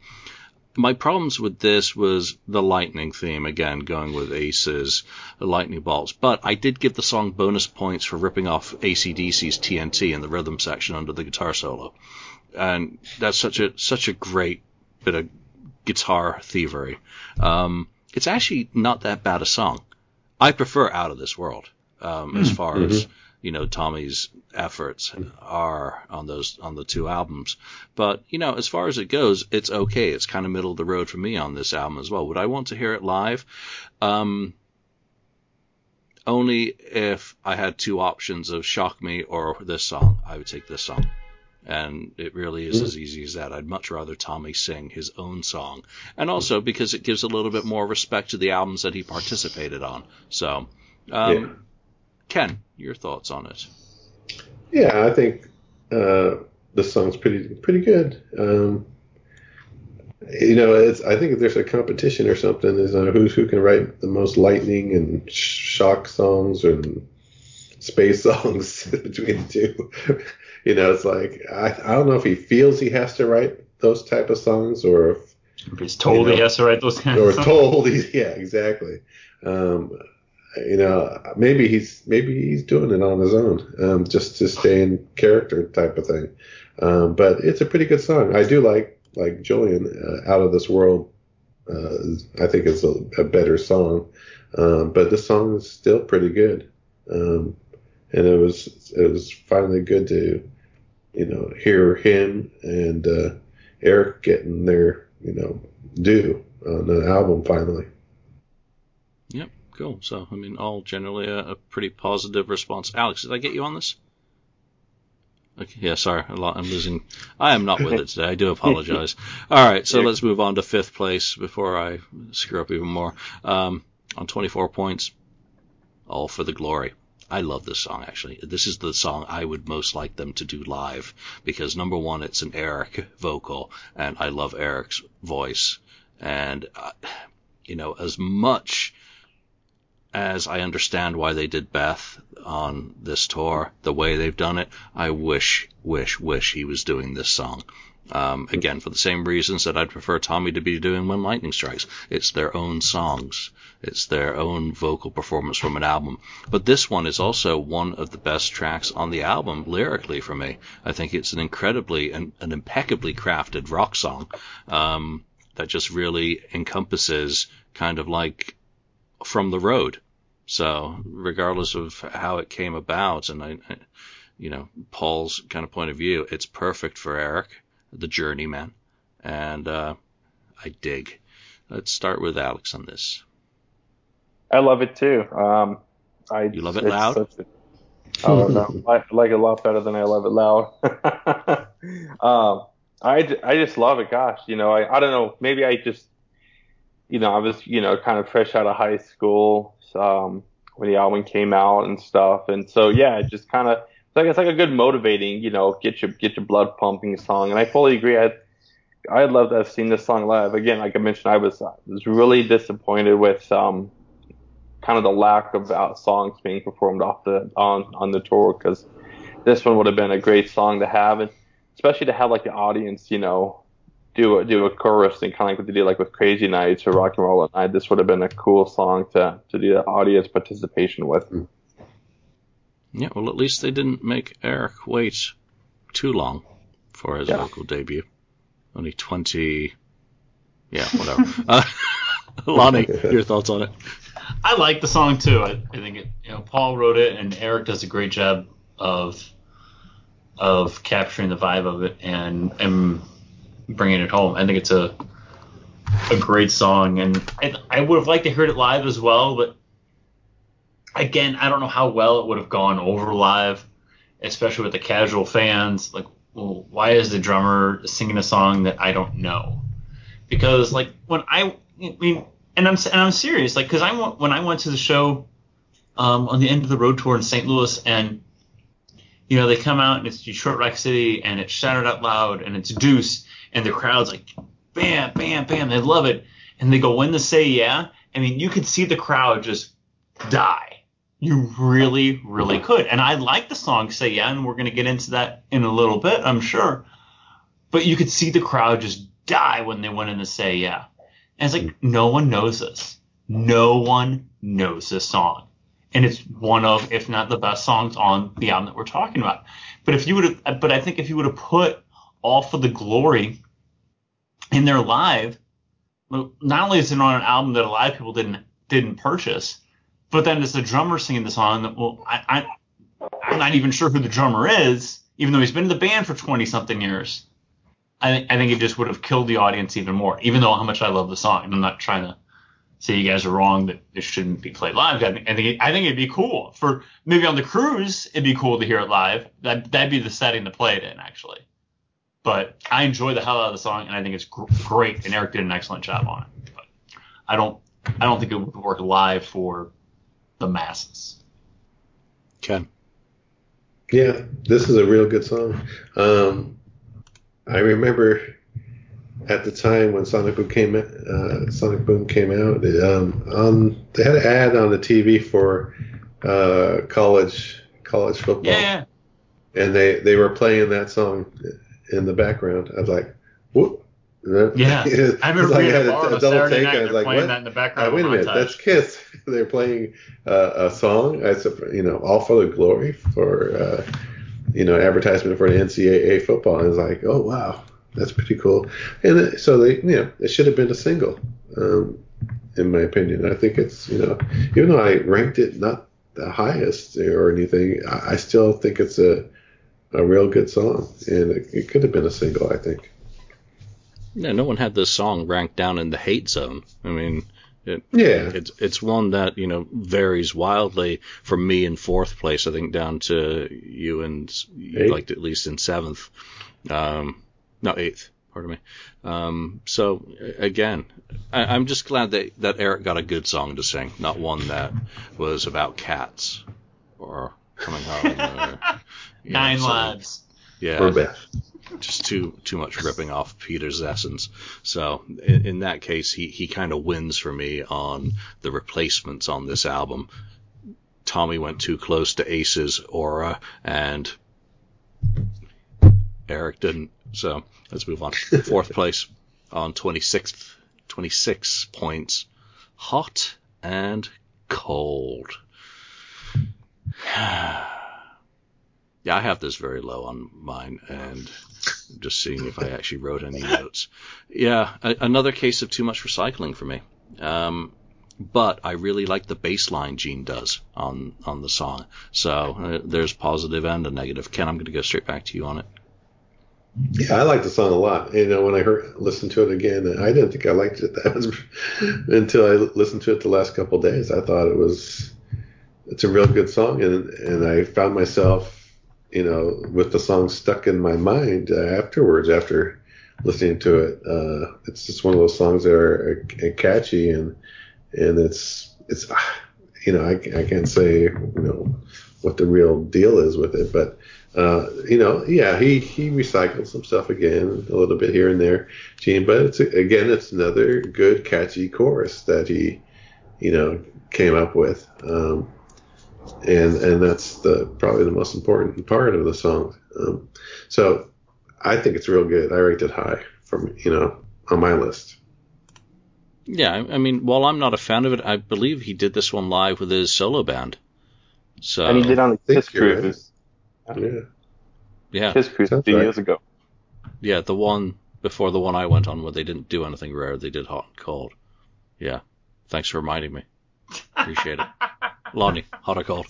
My problems with this was the lightning theme again, going with Aces, lightning bolts. But I did give the song bonus points for ripping off ACDC's TNT in the rhythm section under the guitar solo, and that's such a such a great bit of guitar thievery. Um, it's actually not that bad a song. I prefer Out of This World um, as hmm. far mm-hmm. as you know Tommy's efforts are on those on the two albums. But you know, as far as it goes, it's okay. It's kind of middle of the road for me on this album as well. Would I want to hear it live? Um, only if I had two options of Shock Me or this song. I would take this song. And it really is mm. as easy as that. I'd much rather Tommy sing his own song. And also because it gives a little bit more respect to the albums that he participated on. So, um, yeah. Ken, your thoughts on it? Yeah, I think uh, the song's pretty pretty good. Um, you know, it's I think if there's a competition or something, is uh, who who can write the most lightning and shock songs and space (laughs) songs between the two. (laughs) you know, it's like I I don't know if he feels he has to write those type of songs or if, he's told you know, he has to write those kinds or told he's (laughs) yeah exactly. Um, you know, maybe he's maybe he's doing it on his own, um, just to stay in character type of thing. Um, but it's a pretty good song. I do like like Julian uh, out of this world. Uh, I think it's a, a better song, um, but this song is still pretty good. Um, and it was it was finally good to you know hear him and uh, Eric getting their you know due on the album finally. Yep. Cool. So, I mean, all generally a, a pretty positive response. Alex, did I get you on this? Okay, yeah, sorry, I'm losing. I am not with it today. I do apologize. (laughs) All right, so let's move on to fifth place before I screw up even more. Um, on 24 points, all for the glory. I love this song actually. This is the song I would most like them to do live because number one, it's an Eric vocal, and I love Eric's voice. And uh, you know, as much as I understand why they did Beth on this tour, the way they've done it, I wish, wish, wish he was doing this song. Um, again, for the same reasons that I'd prefer Tommy to be doing When Lightning Strikes. It's their own songs. It's their own vocal performance from an album. But this one is also one of the best tracks on the album lyrically for me. I think it's an incredibly and an impeccably crafted rock song um, that just really encompasses kind of like from the road. So regardless of how it came about, and I, you know, Paul's kind of point of view, it's perfect for Eric, the journeyman, and uh, I dig. Let's start with Alex on this. I love it too. Um, I you love it loud. A, oh no, (laughs) I like it a lot better than I love it loud. (laughs) um, I, I just love it. Gosh, you know, I, I don't know. Maybe I just you know, I was, you know, kind of fresh out of high school um, when the album came out and stuff, and so yeah, it just kind of it's like it's like a good motivating, you know, get your get your blood pumping song. And I fully agree. I I'd love to have seen this song live. Again, like I mentioned, I was I was really disappointed with um, kind of the lack of uh, songs being performed off the on on the tour because this one would have been a great song to have, and especially to have like the audience, you know, do a, do a chorus and kind of like what they did like with Crazy Nights or Rock and Roll at Night. This would have been a cool song to to do that audience participation with. Yeah, well, at least they didn't make Eric wait too long for his Yeah. vocal debut. Only 20. Yeah, whatever. (laughs) uh, Lonnie, your thoughts on it? I like the song too. I, I think it, you know Paul wrote it and Eric does a great job of of capturing the vibe of it and and bringing it home. I think it's a a great song and I, I would have liked to hear it live as well, but again, I don't know how well it would have gone over live, especially with the casual fans. Like, well, why is the drummer singing a song that I don't know? Because like when I, I mean, and I'm and I'm serious, like because I went when I went to the show um, on the end of the road tour in St. Louis, and you know they come out and it's Detroit Rock City, and it's shouted out loud, and it's Deuce, and the crowd's like, bam, bam, bam, they love it, and they go in to say yeah. I mean, you could see the crowd just die. You really, really could. And I like the song Say Yeah, and we're going to get into that in a little bit, I'm sure. But you could see the crowd just die when they went in to Say Yeah. And it's like, no one knows this. No one knows this song. And it's one of, if not the best songs on the album that we're talking about. But if you would have, but I think if you would have put All for the Glory in their live, not only is it on an album that a lot of people didn't didn't purchase, but then it's the drummer singing the song that well, I, I I'm not even sure who the drummer is, even though he's been in the band for twenty something years. I think I think it just would have killed the audience even more, even though how much I love the song. And I'm not trying to say you guys are wrong that it shouldn't be played live. I think I think, it, I think it'd be cool for maybe on the cruise. It'd be cool to hear it live. That that'd be the setting to play it in actually. But I enjoy the hell out of the song, and I think it's gr- great. And Eric did an excellent job on it. But I don't I don't think it would work live for the masses. Ken. Yeah, this is a real good song. Um, I remember at the time when Sonic Boom came uh, Sonic Boom came out, it, um, on they had an ad on the TV for uh, college college football, Yeah, yeah. and they they were playing that song in the background. I was like, whoop. Yeah. (laughs) I remember It's like being at a bar on a double Saturday take. night I was they're like, playing what? that in the Uh, background. wait a minute, that's Kiss. (laughs) They're playing uh, a song. I you know, all for the glory for uh, you know advertisement for the NCAA football. And I was like, oh wow, that's pretty cool. And so they, you know, it should have been a single, um, in my opinion. I think it's you know, even though I ranked it not the highest or anything, I, I still think it's a a real good song, and it, it could have been a single. I think. Yeah, no one had this song ranked down in the hate zone. I mean, it, Yeah. it's it's one that you know varies wildly from me in fourth place. I think down to you and you liked at least in seventh. Um, no, eighth. Pardon me. Um, so again, I, I'm just glad that that Eric got a good song to sing, not one that was about cats or coming home. Or, you know, (laughs) Nine lives. Yeah, Or Beth. Just too too much ripping off Peter's essence. So in, in that case, he he kind of wins for me on the replacements on this album. Tommy went too close to Ace's aura, and Eric didn't. So let's move on. (laughs) Fourth place on 26th, 26 points. Hot and cold. (sighs) (sighs) Yeah, I have this very low on mine, and just seeing if I actually wrote any notes. Yeah, a- another case of too much recycling for me. Um, but I really like the bass line Gene does on on the song. So uh, there's positive and a negative. Ken, I'm going to go straight back to you on it. Yeah, I like the song a lot. You know, when I heard listened to it again, I didn't think I liked it that (laughs) until I listened to it the last couple days. I thought it was it's a real good song, and and I found myself, you know, with the song stuck in my mind uh, afterwards after listening to it. Uh, it's just one of those songs that are uh, catchy and and it's it's you know I, I can't say you know what the real deal is with it, but uh, you know, yeah, he he recycled some stuff again, a little bit here and there, Gene. But it's again, it's another good, catchy chorus that he, you know, came up with, um, and and that's the probably the most important part of the song. Um, so I think it's real good. I rate it high from you know on my list. Yeah, I I mean, while I'm not a fan of it, I believe he did this one live with his solo band. So And he did on the Kiss you're right. Yeah, yeah, Kiss Cruise Sounds two right. years ago. Yeah, the one before the one I went on where they didn't do anything rare, they did hot and cold. Yeah. Thanks for reminding me. Appreciate it. (laughs) Lonnie, hot or cold?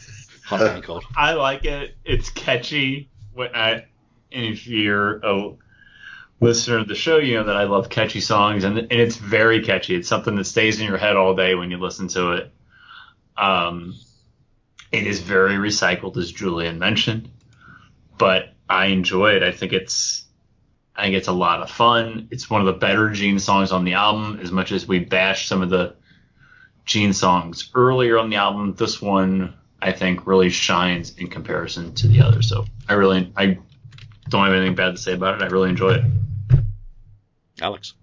Hot or cold. I like it. It's catchy. When I, and if you're a listener of the show, you know that I love catchy songs, and, and it's very catchy. It's something that stays in your head all day when you listen to it. Um, it is very recycled, as Julian mentioned, but I enjoy it. I think it's I think it's a lot of fun. It's one of the better Gene songs on the album. As much as we bash some of the Gene songs earlier on the album, this one I think really shines in comparison to the others. So I really I don't have anything bad to say about it. I really enjoy it. Alex.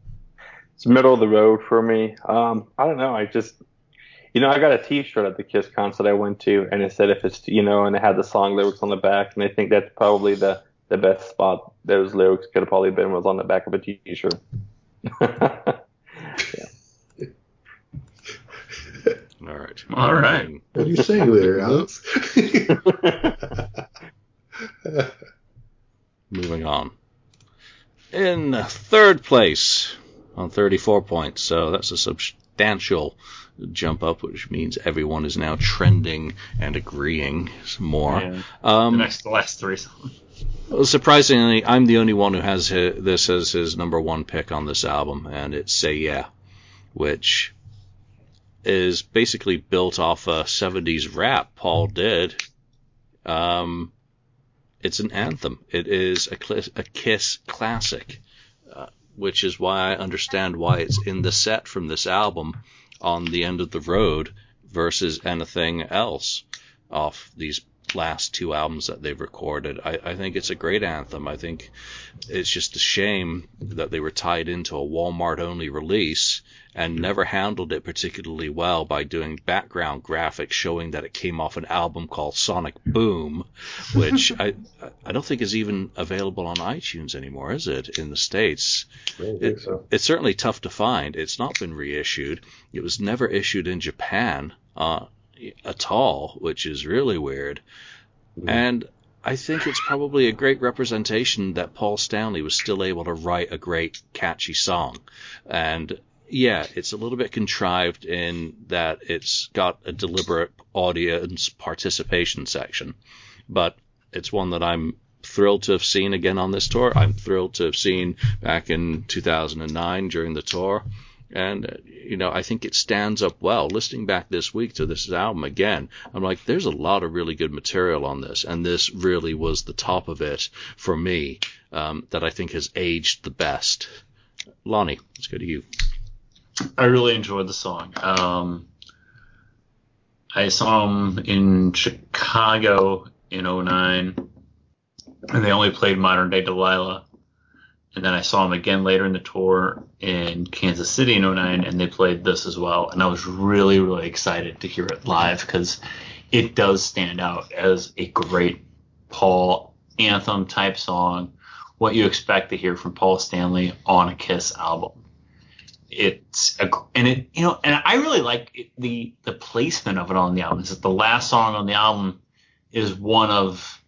It's middle of the road for me. Um, I don't know. I just, you know, I got a T-shirt at the Kiss concert I went to, and it said if it's, you know, and it had the song lyrics on the back, and I think that's probably the the best spot those lyrics could have probably been was on the back of a T-shirt. (laughs) All right. All right. (laughs) What are you saying there, Alex? (laughs) Moving on. In third place on 34 points, so that's a substantial jump up, which means everyone is now trending and agreeing some more. Yeah. Um, the next, the last three (laughs) songs. Surprisingly, I'm the only one who has hi- this as his number one pick on this album, and it's Say Yeah, which is basically built off a 70s rap Paul did. Um, it's an anthem. It is a, cl- a Kiss classic, uh, which is why I understand why it's in the set from this album on the end of the road versus anything else off these last two albums that they've recorded. I, I think it's a great anthem. I think it's just a shame that they were tied into a Walmart only release and never handled it particularly well by doing background graphics showing that it came off an album called Sonic Boom, (laughs) which I I don't think is even available on iTunes anymore, is it? In the States. I don't think It, so. it's certainly tough to find. It's not been reissued. It was never issued in Japan uh, at all, which is really weird. Mm-hmm. And I think it's probably a great representation that Paul Stanley was still able to write a great, catchy song. And yeah, it's a little bit contrived in that it's got a deliberate audience participation section, but it's one that I'm thrilled to have seen again on this tour. I'm thrilled to have seen back in 2009 during the tour. And, uh, you know, I think it stands up well. Listening back this week to this album again, I'm like, there's a lot of really good material on this. And this really was the top of it for me um, that I think has aged the best. Lonnie, let's go to you. I really enjoyed the song. Um, I saw them in Chicago in 09, and they only played Modern Day Delilah. And then I saw them again later in the tour in Kansas City in 09, and they played this as well. And I was really, really excited to hear it live because it does stand out as a great Paul anthem type song. What you expect to hear from Paul Stanley on a Kiss album it's a, and it you know and I really like it, the the placement of it on the album. Is that the last song on the album is one of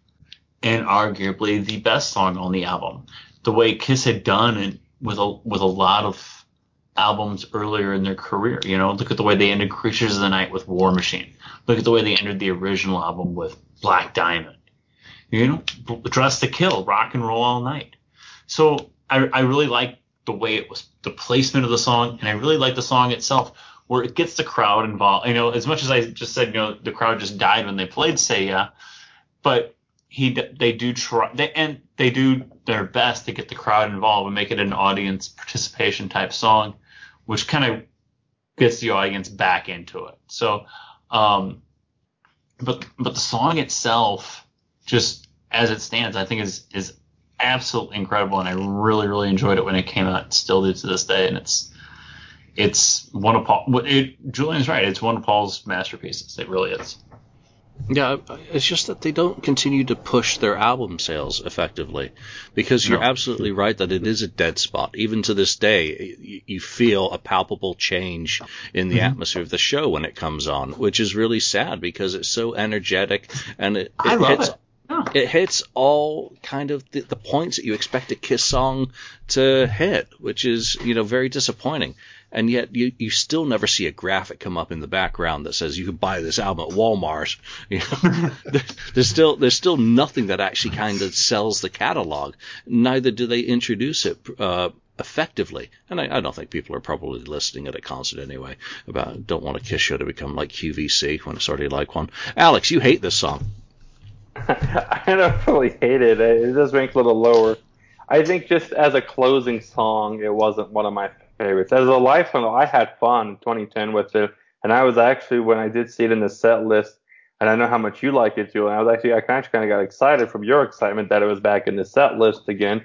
and arguably the best song on the album. The way Kiss had done it with a with a lot of albums earlier in their career. You know, look at the way they ended Creatures of the Night with War Machine. Look at the way they ended the original album with Black Diamond. You know, Dress to Kill, Rock and Roll All Night. So I, I really like the way it was, the placement of the song, and I really like the song itself, where it gets the crowd involved. You know, as much as I just said, you know, the crowd just died when they played "Say Yeah," but he, they do try, they and they do their best to get the crowd involved and make it an audience participation type song, which kind of gets the audience back into it. So, um, but but the song itself, just as it stands, I think is is absolutely incredible, and I really, really enjoyed it when it came out. Still do to this day, and it's it's one of Paul. It, Julian's right. It's one of Paul's masterpieces. It really is. Yeah, it's just that they don't continue to push their album sales effectively, because you're No. absolutely right that it is a dead spot. Even to this day, you, feel a palpable change in the mm-hmm. atmosphere of the show when it comes on, which is really sad because it's so energetic and it, it hits it. It hits all kind of the, the points that you expect a Kiss song to hit, which is you know very disappointing. And yet you, you still never see a graphic come up in the background that says you can buy this album at Walmart. (laughs) You know, (laughs) there's still there's still nothing that actually kind of sells the catalog. Neither do they introduce it uh, effectively. And I, I don't think people are probably listening at a concert anyway about don't want a Kiss show to become like QVC when it's already like one. Alex, you hate this song. (laughs) I don't really hate it. It does rank a little lower. I think just as a closing song, it wasn't one of my favorites. As a live song, I had fun in 2010 with it, and I was actually when I did see it in the set list, and I know how much you like it, Julian. I was actually I actually kind of got excited from your excitement that it was back in the set list again.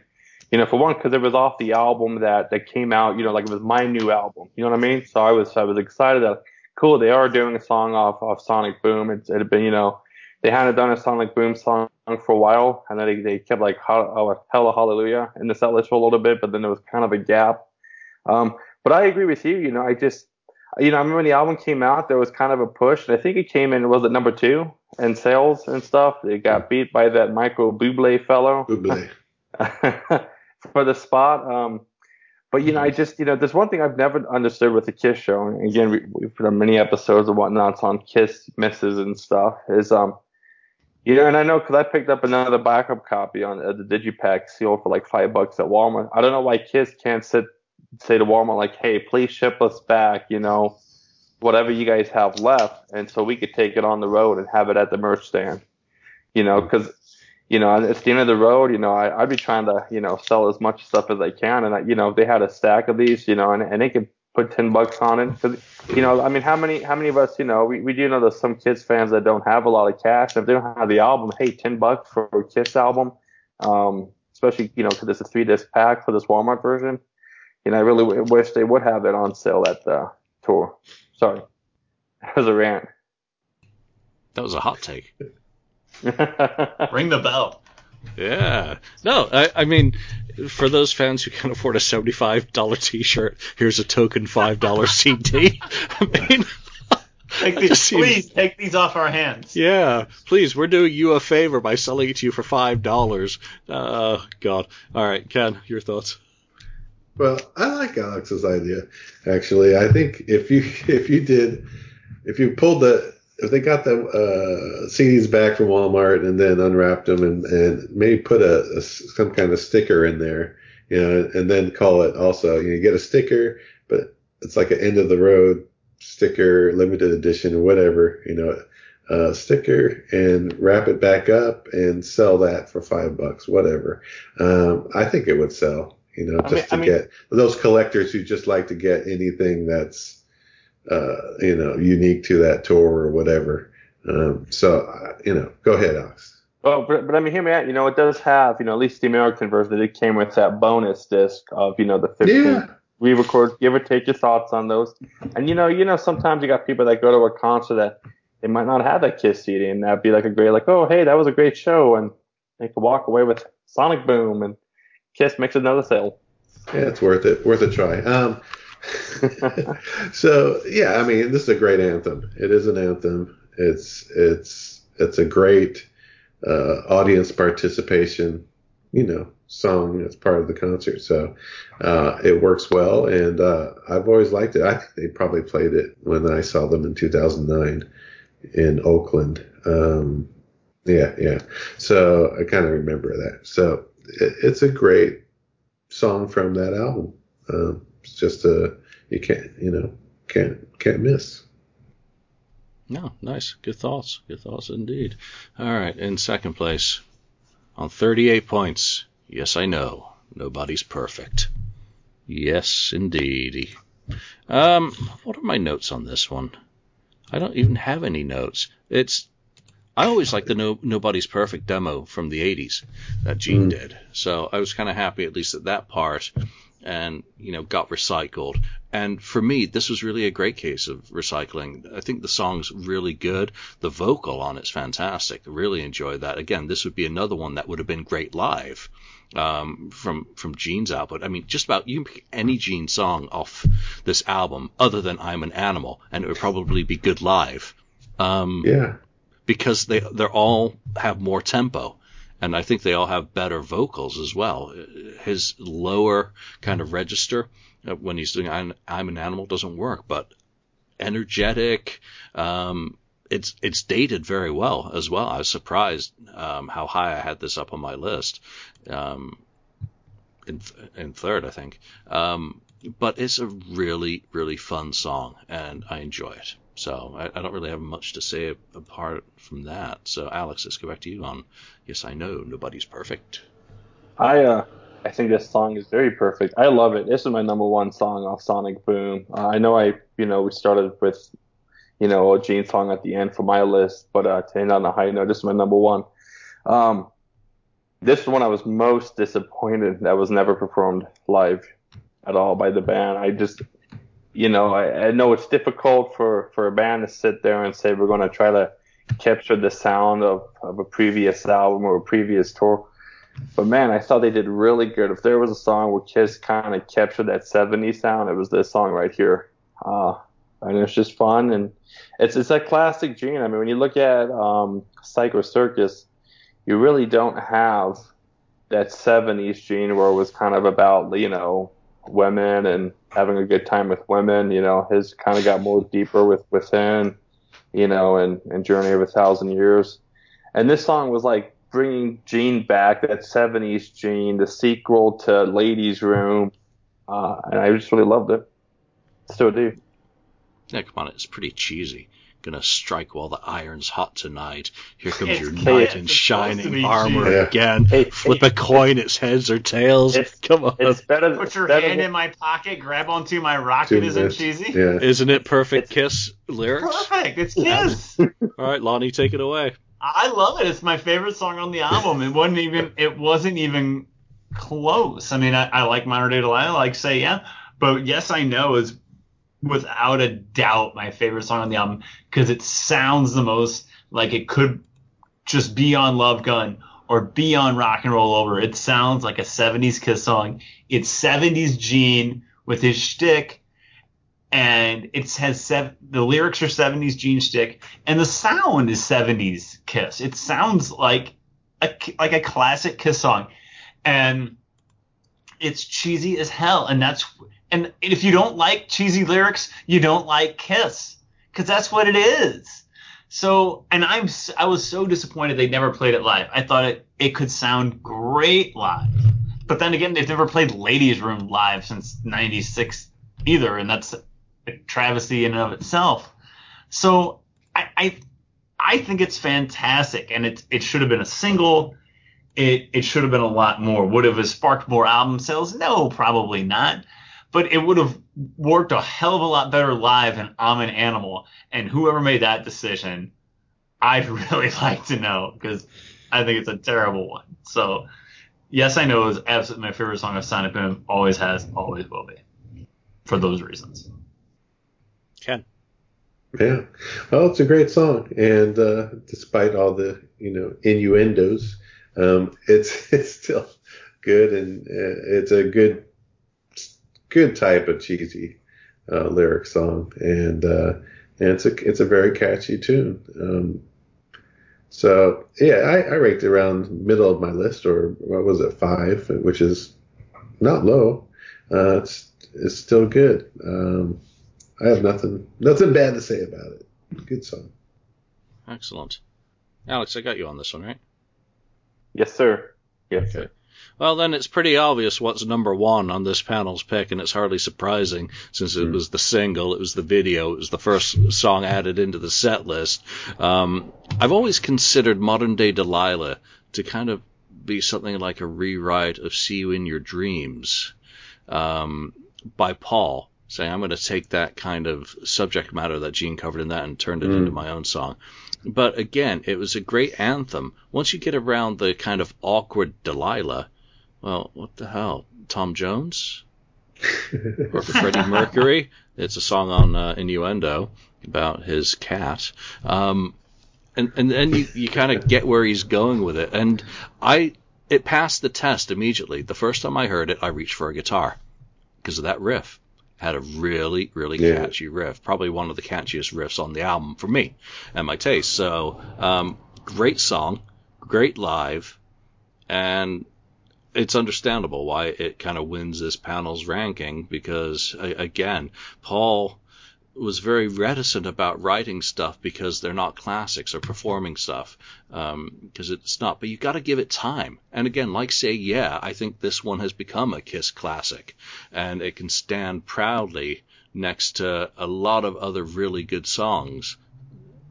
You know, for one, because it was off the album that that came out. You know, like it was my new album. You know what I mean? So I was I was excited that cool they are doing a song off off Sonic Boom. It's, it had been you know they hadn't done a Sonic Boom song for a while, and then they, they kept like Hell or Hallelujah in the set list for a little bit, but then there was kind of a gap. Um, but I agree with you. You know, I just, you know, I remember when the album came out, there was kind of a push, and I think it came in was it number two in sales and stuff. It got beat by that Michael Bublé fellow Bublé. (laughs) for the spot. Um, but you know, I just you know, there's one thing I've never understood with the Kiss show. And again, we, we've done many episodes of whatnots on Kiss misses and stuff. Is um, you know, and I know because I picked up another backup copy on uh, the Digipak seal for like five bucks at Walmart. I don't know why Kiss can't sit say to Walmart like, hey, please ship us back, you know, whatever you guys have left, and so we could take it on the road and have it at the merch stand. You know, because you know, it's the end of the road. You know, I, I'd be trying to, you know, sell as much stuff as I can. And, I, you know, if they had a stack of these, you know, and, and they could put 10 bucks on it. Cause, you know, I mean, how many, how many of us, you know, we, we do know there's some Kiss fans that don't have a lot of cash. If they don't have the album, hey, 10 bucks for a Kiss album. Um, especially, you know, cause it's a three disc pack for this Walmart version. You know, I really w- wish they would have it on sale at the tour. Sorry. That was a rant. That was a hot take. (laughs) Ring the bell. Yeah. No, I, I mean, for those fans who can afford a seventy-five dollar T-shirt, here's a token five dollar (laughs) CD. I mean, Take (laughs) these, just seems- please take these off our hands. yeah. Please, we're doing you a favor by selling it to you for five dollars. Uh, God. All right, Ken, your thoughts? Well, I like Alex's idea. Actually, I think if you (laughs) if you did if you pulled the if they got the uh, CDs back from Walmart and then unwrapped them and, and maybe put a, a some kind of sticker in there, you know, and then call it also you, know, you get a sticker, but it's like an end of the road sticker, limited edition or whatever, you know, uh, sticker and wrap it back up and sell that for five bucks, whatever. Um, I think it would sell, you know, I just mean- to I mean- get those collectors who just like to get anything that's, uh, you know, unique to that tour or whatever. Um, so, uh, you know, go ahead, Alex. Well, but, but I mean, hear me out. You know, it does have, you know, at least the American version, that it came with that bonus disc of, you know, the 15 Yeah. re-record. Give or take your thoughts on those. And you know, you know, sometimes you got people that go to a concert that they might not have that Kiss CD, and that'd be like a great, like, oh, hey, that was a great show, and they could walk away with Sonic Boom, and Kiss makes another sale. Yeah, it's worth it. Worth a try. Um, (laughs) so yeah, I mean, this is a great anthem. It is an anthem. It's it's it's a great uh, audience participation, you know, song as part of the concert. So uh, it works well, and uh, I've always liked it. I think they probably played it when I saw them in 2009 in Oakland. Um, yeah, yeah. So I kind of remember that. So it's a great song from that album. Um, it's just a you can't you know can't can't miss. No, nice. Good thoughts. Good thoughts indeed. All right, in second place, on 38 points. Yes, I know. Nobody's perfect. Yes, indeed. Um, what are my notes on this one? I don't even have any notes. It's I always liked the no, Nobody's Perfect demo from the 80s that Gene Mm. did. So I was kind of happy at least at that part and, you know, got recycled. And for me, this was really a great case of recycling. I think the song's really good. The vocal on it's fantastic. I really enjoyed that. Again, this would be another one that would have been great live um, from from Gene's output. I mean, just about you can pick any Gene song off this album other than "I'm an Animal," and it would probably be good live. Um, Yeah, because they they're all have more tempo, and I think they all have better vocals as well. His lower kind of register uh, when he's doing I'm, I'm an animal doesn't work, but energetic. Um, it's it's dated very well as well. I was surprised um, how high I had this up on my list. Um, in in third, I think. Um, but it's a really really fun song, and I enjoy it. So I, I, don't really have much to say apart from that. So Alex, let's go back to you on. Yes, I know nobody's perfect. I uh, I think this song is very perfect. I love it. This is my number one song off Sonic Boom. Uh, I know I you know we started with you know, a Gene song at the end for my list. But uh, to end on a high note, this is my number one. Um, this is one I was most disappointed that was never performed live at all by the band. I just, you know, I, I know it's difficult for, for a band to sit there and say we're going to try to capture the sound of, of a previous album or a previous tour. But man, I thought they did really good. If there was a song where Kiss kind of captured that 70s sound, it was this song right here. Uh, and it's just fun and it's it's that classic Gene. I mean, when you look at um, Psycho Circus, you really don't have that '70s Gene where it was kind of about you know women and having a good time with women. You know, his kind of got more deeper with within, you know, and and Journey of a Thousand Years. And this song was like bringing Gene back, that '70s Gene, the sequel to Ladies Room, uh, and I just really loved it. Still do. Yeah, come on, it's pretty cheesy. Gonna strike while the iron's hot tonight. Here comes it's your knight in shining armor yeah. again. Hey, Flip hey, a coin, it's heads or tails. Come on. It's better. Put your better hand than, in my pocket, grab onto my rocket. Isn't cheesy? Yeah. Isn't it perfect? It's, Kiss lyrics. Perfect. It's Kiss. (laughs) All right, Lonnie, take it away. I love it. It's my favorite song on the album. It wasn't even. It wasn't even close. I mean, I, I like Modern Day Delilah, like say yeah, but yes, I know is without a doubt my favorite song on the album because it sounds the most like it could just be on Love Gun or be on Rock and Roll Over. It sounds like a 70s Kiss song. It's 70s Gene with his shtick, and it has sev- the lyrics are 70s Gene shtick, and the sound is 70s Kiss. It sounds like a like a classic Kiss song, and it's cheesy as hell, and that's and if you don't like cheesy lyrics, you don't like Kiss, because that's what it is. So, and I'm I was so disappointed they never played it live. I thought it it could sound great live, but then again, they've never played Ladies Room live since '96 either, and that's a travesty in and of itself. So, I I, I think it's fantastic, and it it should have been a single. It it should have been a lot more. Would have sparked more album sales? No, probably not but it would have worked a hell of a lot better live than I'm an animal. And whoever made that decision, I'd (laughs) really like to know because I think it's a terrible one. So, yes, I know it's absolutely my favorite song of Sonic Boom. Always has, always will be, for those reasons. Ken. Yeah, well, it's a great song, and uh, despite all the you know innuendos, um, it's (laughs) it's still good, and uh, it's a good good type of cheesy uh, lyric song, and uh, and it's a it's a very catchy tune. Um, so yeah, I, I ranked around middle of my list, or what was it, five, which is not low. Uh, it's it's still good. Um, I have nothing nothing bad to say about it. Good song. Excellent, Alex. I got you on this one, right? Yes, sir. Yes, okay. sir. Well, then it's pretty obvious what's number one on this panel's pick, and it's hardly surprising since it mm. was the single, it was the video, it was the first song added into the set list. Um, I've always considered Modern Day Delilah to kind of be something like a rewrite of See You in Your Dreams um, by Paul, saying, I'm going to take that kind of subject matter that Gene covered in that and turned it mm. into my own song. But again, it was a great anthem. Once you get around the kind of awkward Delilah, well, what the hell? Tom Jones? or Freddie Mercury? It's a song on uh, Innuendo about his cat. Um, and and then you, you kind of get where he's going with it. And I it passed the test immediately. The first time I heard it, I reached for a guitar because of that riff. had a really, really Yeah. catchy riff. Probably one of the catchiest riffs on the album for me and my taste. So, um, great song, great live, and it's understandable why it kind of wins this panel's ranking because, again, Paul was very reticent about writing stuff because they're not classics or performing stuff um, because it's not. But you got to give it time. And again, like say, yeah, I think this one has become a Kiss classic, and it can stand proudly next to a lot of other really good songs.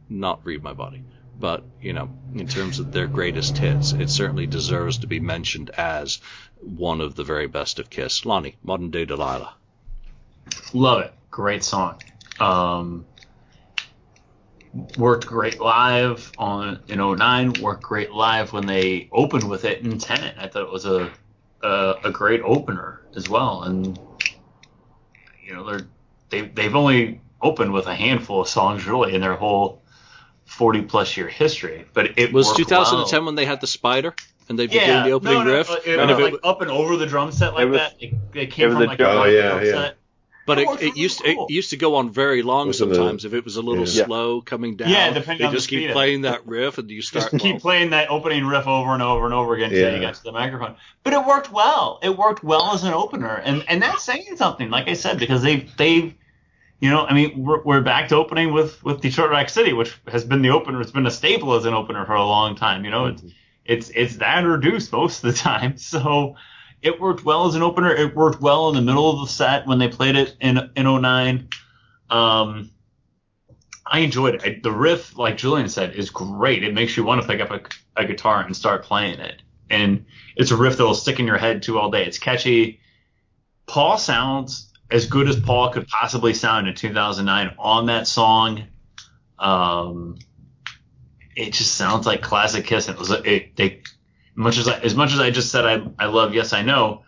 Not Read My Body, but you know, in terms of their greatest hits, it certainly deserves to be mentioned as one of the very best of Kiss. Lonnie, Modern Day Delilah. Love it. Great song. Um, worked great live on in 09. Worked great live when they opened with it in 10. I thought it was a a, a great opener as well. And you know they're they they've only opened with a handful of songs really in their whole 40 plus year history. But it Was 2010 well. when they had the spider and they'd be Yeah, doing the opening no, no, riff? It, and was if it, like up and over the drum set like It was- that. It, it came it from a like drum- a Oh, yeah, drum yeah. set. but it it, worked it really used cool. it used to go on very long Was in the- sometimes if it was a little Yeah. slow coming down. Yeah, depending they on the just keep speed of it. playing that riff and you start Just keep well, playing that opening riff over and over and over again until you Yeah. got to the microphone. But it worked well. It worked well as an opener, and and that's saying something. Like I said, because they've they've you know, I mean, we're, we're back to opening with with Detroit Rock City, which has been the opener. It's been a staple as an opener for a long time. You know, it's it's it's that or Deuce most of the time. (laughs) So it worked well as an opener. It worked well in the middle of the set when they played it in in 09. Um, I enjoyed it. I, the riff, like Julian said, is great. It makes you want to pick up a, a guitar and start playing it. And it's a riff that will stick in your head too all day. It's catchy. Paul sounds as good as Paul could possibly sound in 2009 on that song. Um, it just sounds like classic Kiss. It was it, they much as I, as much as I just said I I love Yes I Know.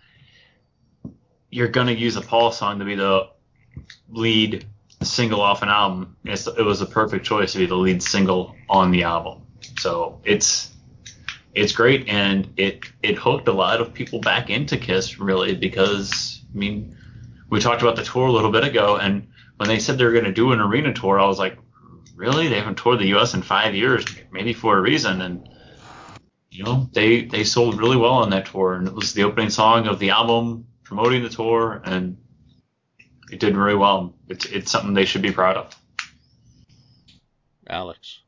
You're gonna use a Paul song to be the lead single off an album. It's, it was a perfect choice to be the lead single on the album. So it's it's great and it it hooked a lot of people back into Kiss really because I mean we talked about the tour a little bit ago and when they said they were going to do an arena tour I was like really they haven't toured the US in 5 years maybe for a reason and you know they they sold really well on that tour and it was the opening song of the album promoting the tour and it did really well. It's it's something they should be proud of. Alex.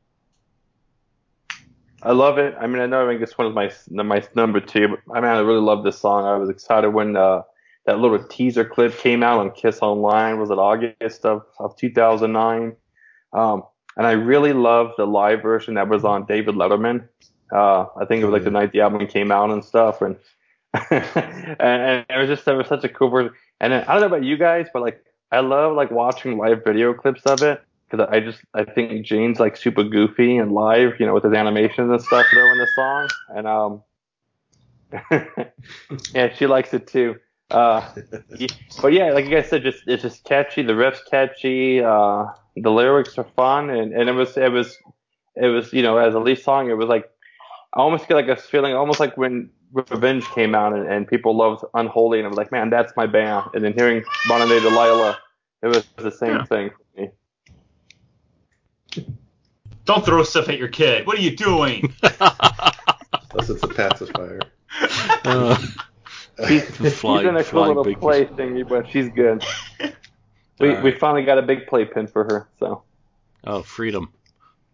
I love it. I mean, I know I think it's one of my my number two, but I mean, I really love this song. I was excited when uh, that little teaser clip came out on Kiss Online. Was it August of, of 2009? Um, and I really loved the live version that was on David Letterman. Uh, I think it was like the night the album came out and stuff, and (laughs) and, and it was just it was such a cool version. And then, I don't know about you guys, but like I love like watching live video clips of it because I just I think Gene's like super goofy and live, you know, with his animations and stuff during the song, and um, (laughs) yeah, she likes it too. Uh, yeah, but yeah, like you guys said, just it's just catchy. The riff's catchy. Uh, the lyrics are fun, and, and it was it was it was you know as a lead song, it was like I almost get like a feeling almost like when Revenge came out and, and people loved Unholy, and it was like, man, that's my band. And then hearing Modern Day Delilah, it was the same Yeah. thing for me. Don't throw stuff at your kid. What are you doing? (laughs) Unless it's a pacifier. Uh, (laughs) She's, Flying- she's in a cool little big- play thingy, but she's good. (laughs) We Alright. we finally got a big playpen for her, so oh, freedom.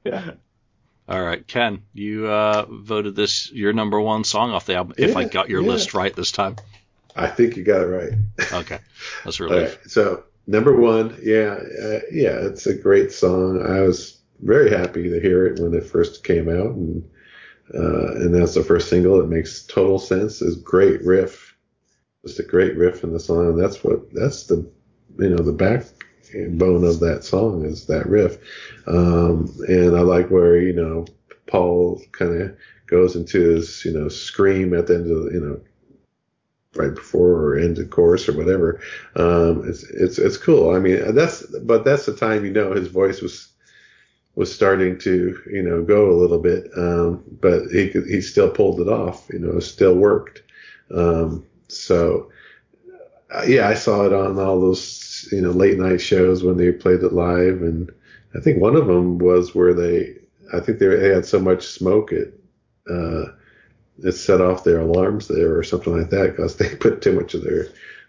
yeah. (laughs) All right, Ken, you uh, voted this your number one song off the album. if I got your yeah. list right this time. I think you got it right. (laughs) Okay, that's a All relief. right, so number one, yeah, uh, yeah, it's a great song. I was very happy to hear it when it first came out, and uh, and that's the first single. It makes total sense. It's great riff, just a great riff in the song. And that's what that's the you know the backbone of that song is that riff. Um, and I like where you know Paul kind of goes into his you know scream at the end of you know right before or end of chorus or whatever. Um, it's it's it's cool. I mean, that's but that's the time you know his voice was was starting to you know go a little bit, um, but he he still pulled it off. You know, still worked. Um, so uh, yeah, I saw it on all those you know late night shows when they played it live, and I think one of them was where they I think they had so much smoke it uh, it set off their alarms there or something like that because they (laughs) put too much of their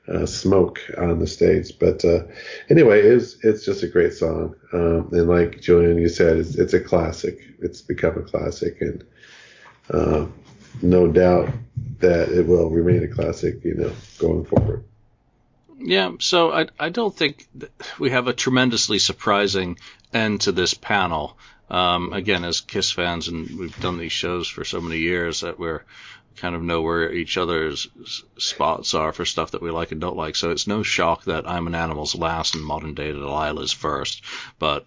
uh, smoke on the stage. But uh, anyway, it's it's just a great song, um, and like Julian, you said, it's, it's a classic. It's become a classic, and uh, no doubt that it will remain a classic, you know, going forward. Yeah, so I I don't think we have a tremendously surprising end to this panel. Um, again, as Kiss fans, and we've done these shows for so many years that we're kind of know where each other's spots are for stuff that we like and don't like. So it's no shock that I'm an Animal's last and Modern Day Delilah's first. But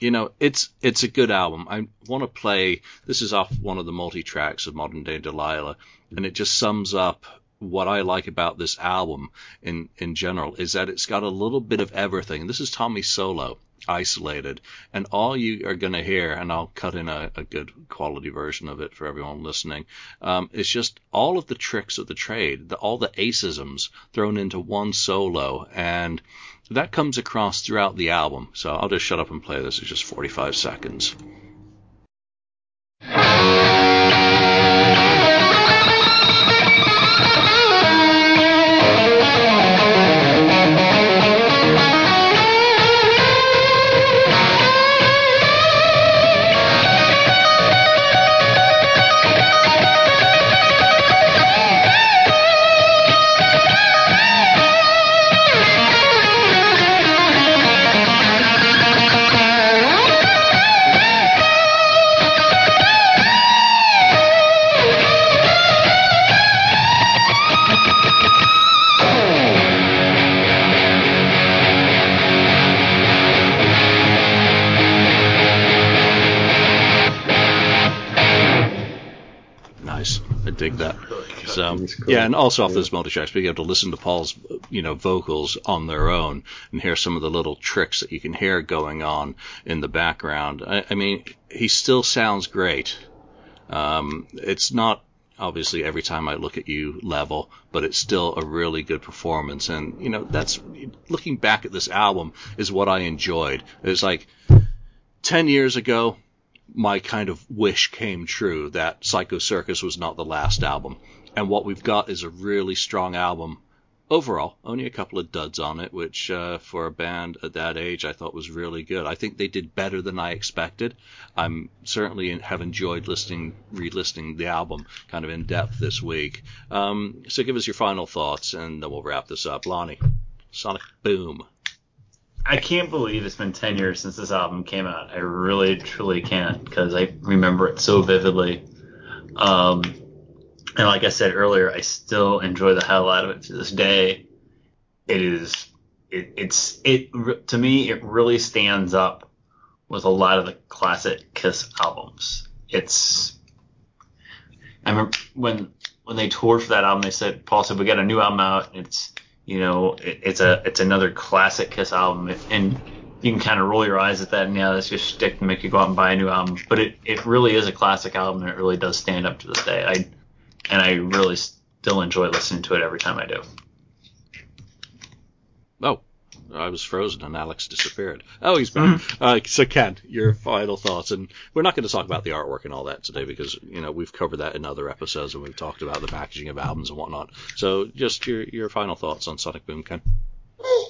you know, it's it's a good album. I want to play. This is off one of the multi tracks of Modern Day Delilah, and it just sums up what I like about this album in in general is that it's got a little bit of everything. This is Tommy solo isolated, and all you are going to hear, and I'll cut in a, a, good quality version of it for everyone listening, um, is just all of the tricks of the trade, the, all the Ace-isms thrown into one solo, and that comes across throughout the album. So I'll just shut up and play this. It's just 45 seconds. Cool. yeah, and also off this multi-tracks, being able to listen to Paul's you know vocals on their own and hear some of the little tricks that you can hear going on in the background. I, I mean, he still sounds great. Um, it's not obviously every time I look at you level, but it's still a really good performance. And you know, that's looking back at this album is what I enjoyed. It's like ten years ago, my kind of wish came true that Psycho Circus was not the last album. And what we've got is a really strong album overall. Only a couple of duds on it, which uh, for a band at that age I thought was really good. I think they did better than I expected. I'm certainly have enjoyed listening, re-listening the album kind of in depth this week. Um, so give us your final thoughts, and then we'll wrap this up. Lonnie, Sonic Boom. I can't believe it's been 10 years since this album came out. I really, truly can't because I remember it so vividly. Um, and like I said earlier, I still enjoy the hell out of it to this day. It is, it, it's, it, to me, it really stands up with a lot of the classic Kiss albums. It's, I remember when, when they toured for that album, they said, Paul said, we got a new album out. It's, you know, it, it's a it's another classic Kiss album, and you can kind of roll your eyes at that, and yeah, that's just stick to make you go out and buy a new album. But it, it really is a classic album, and it really does stand up to this day. I and I really still enjoy listening to it every time I do. Oh, I was frozen and Alex disappeared. Oh, he's back. Mm-hmm. Uh, so Ken, your final thoughts, and we're not going to talk about the artwork and all that today because you know we've covered that in other episodes and we've talked about the packaging of albums and whatnot. So just your your final thoughts on Sonic Boom, Ken.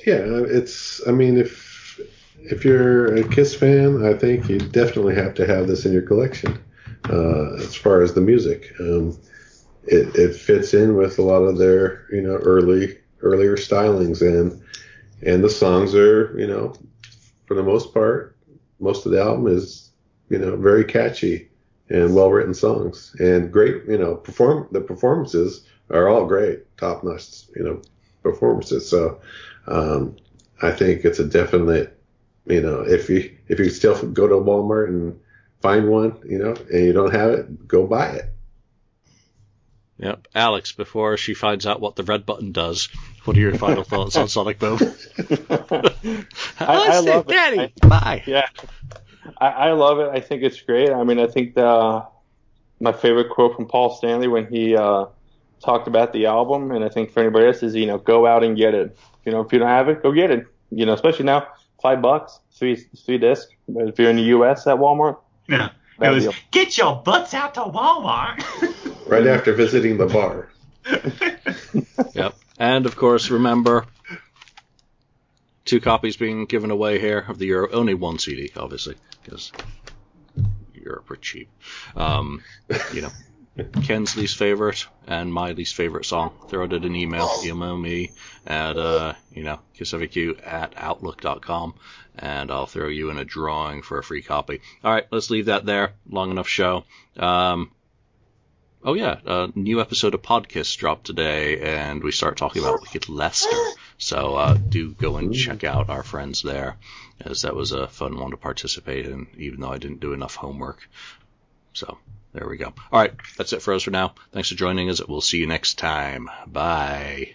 Yeah, it's. I mean, if if you're a Kiss fan, I think you definitely have to have this in your collection. Uh, as far as the music, um, it, it fits in with a lot of their you know early earlier stylings and and the songs are, you know, for the most part, most of the album is, you know, very catchy and well written songs and great, you know, perform the performances are all great, top notch, you know, performances. So um, I think it's a definite, you know, if you if you still go to Walmart and find one, you know, and you don't have it, go buy it. Yep. Alex, before she finds out what the red button does, what are your final (laughs) thoughts on Sonic Boom? (laughs) I, I love Daddy. it. I, Bye. Yeah. I, I, love it. I think it's great. I mean, I think the my favorite quote from Paul Stanley when he uh, talked about the album, and I think for anybody else is, you know, go out and get it. You know, if you don't have it, go get it. you know, especially now, five bucks, three three disc. If you're in the U.S. at Walmart, Yeah. It Bad deal. get your butts out to Walmart. (laughs) Right after visiting the bar. (laughs) Yep. And of course, remember two copies being given away here of the Euro. Only one CD, obviously, because Europe are cheap. Um, you know, (laughs) Ken's least favorite and my least favorite song. Throw it in an email. Email me at uh, you know kissfaq at outlook.com, and I'll throw you in a drawing for a free copy. All right, let's leave that there. Long enough show. Um, Oh yeah, a new episode of Podcast dropped today, and we start talking about Wicked Lester. So uh, do go and check out our friends there, as that was a fun one to participate in, even though I didn't do enough homework. So there we go. All right, that's it for us for now. Thanks for joining us. We'll see you next time. Bye.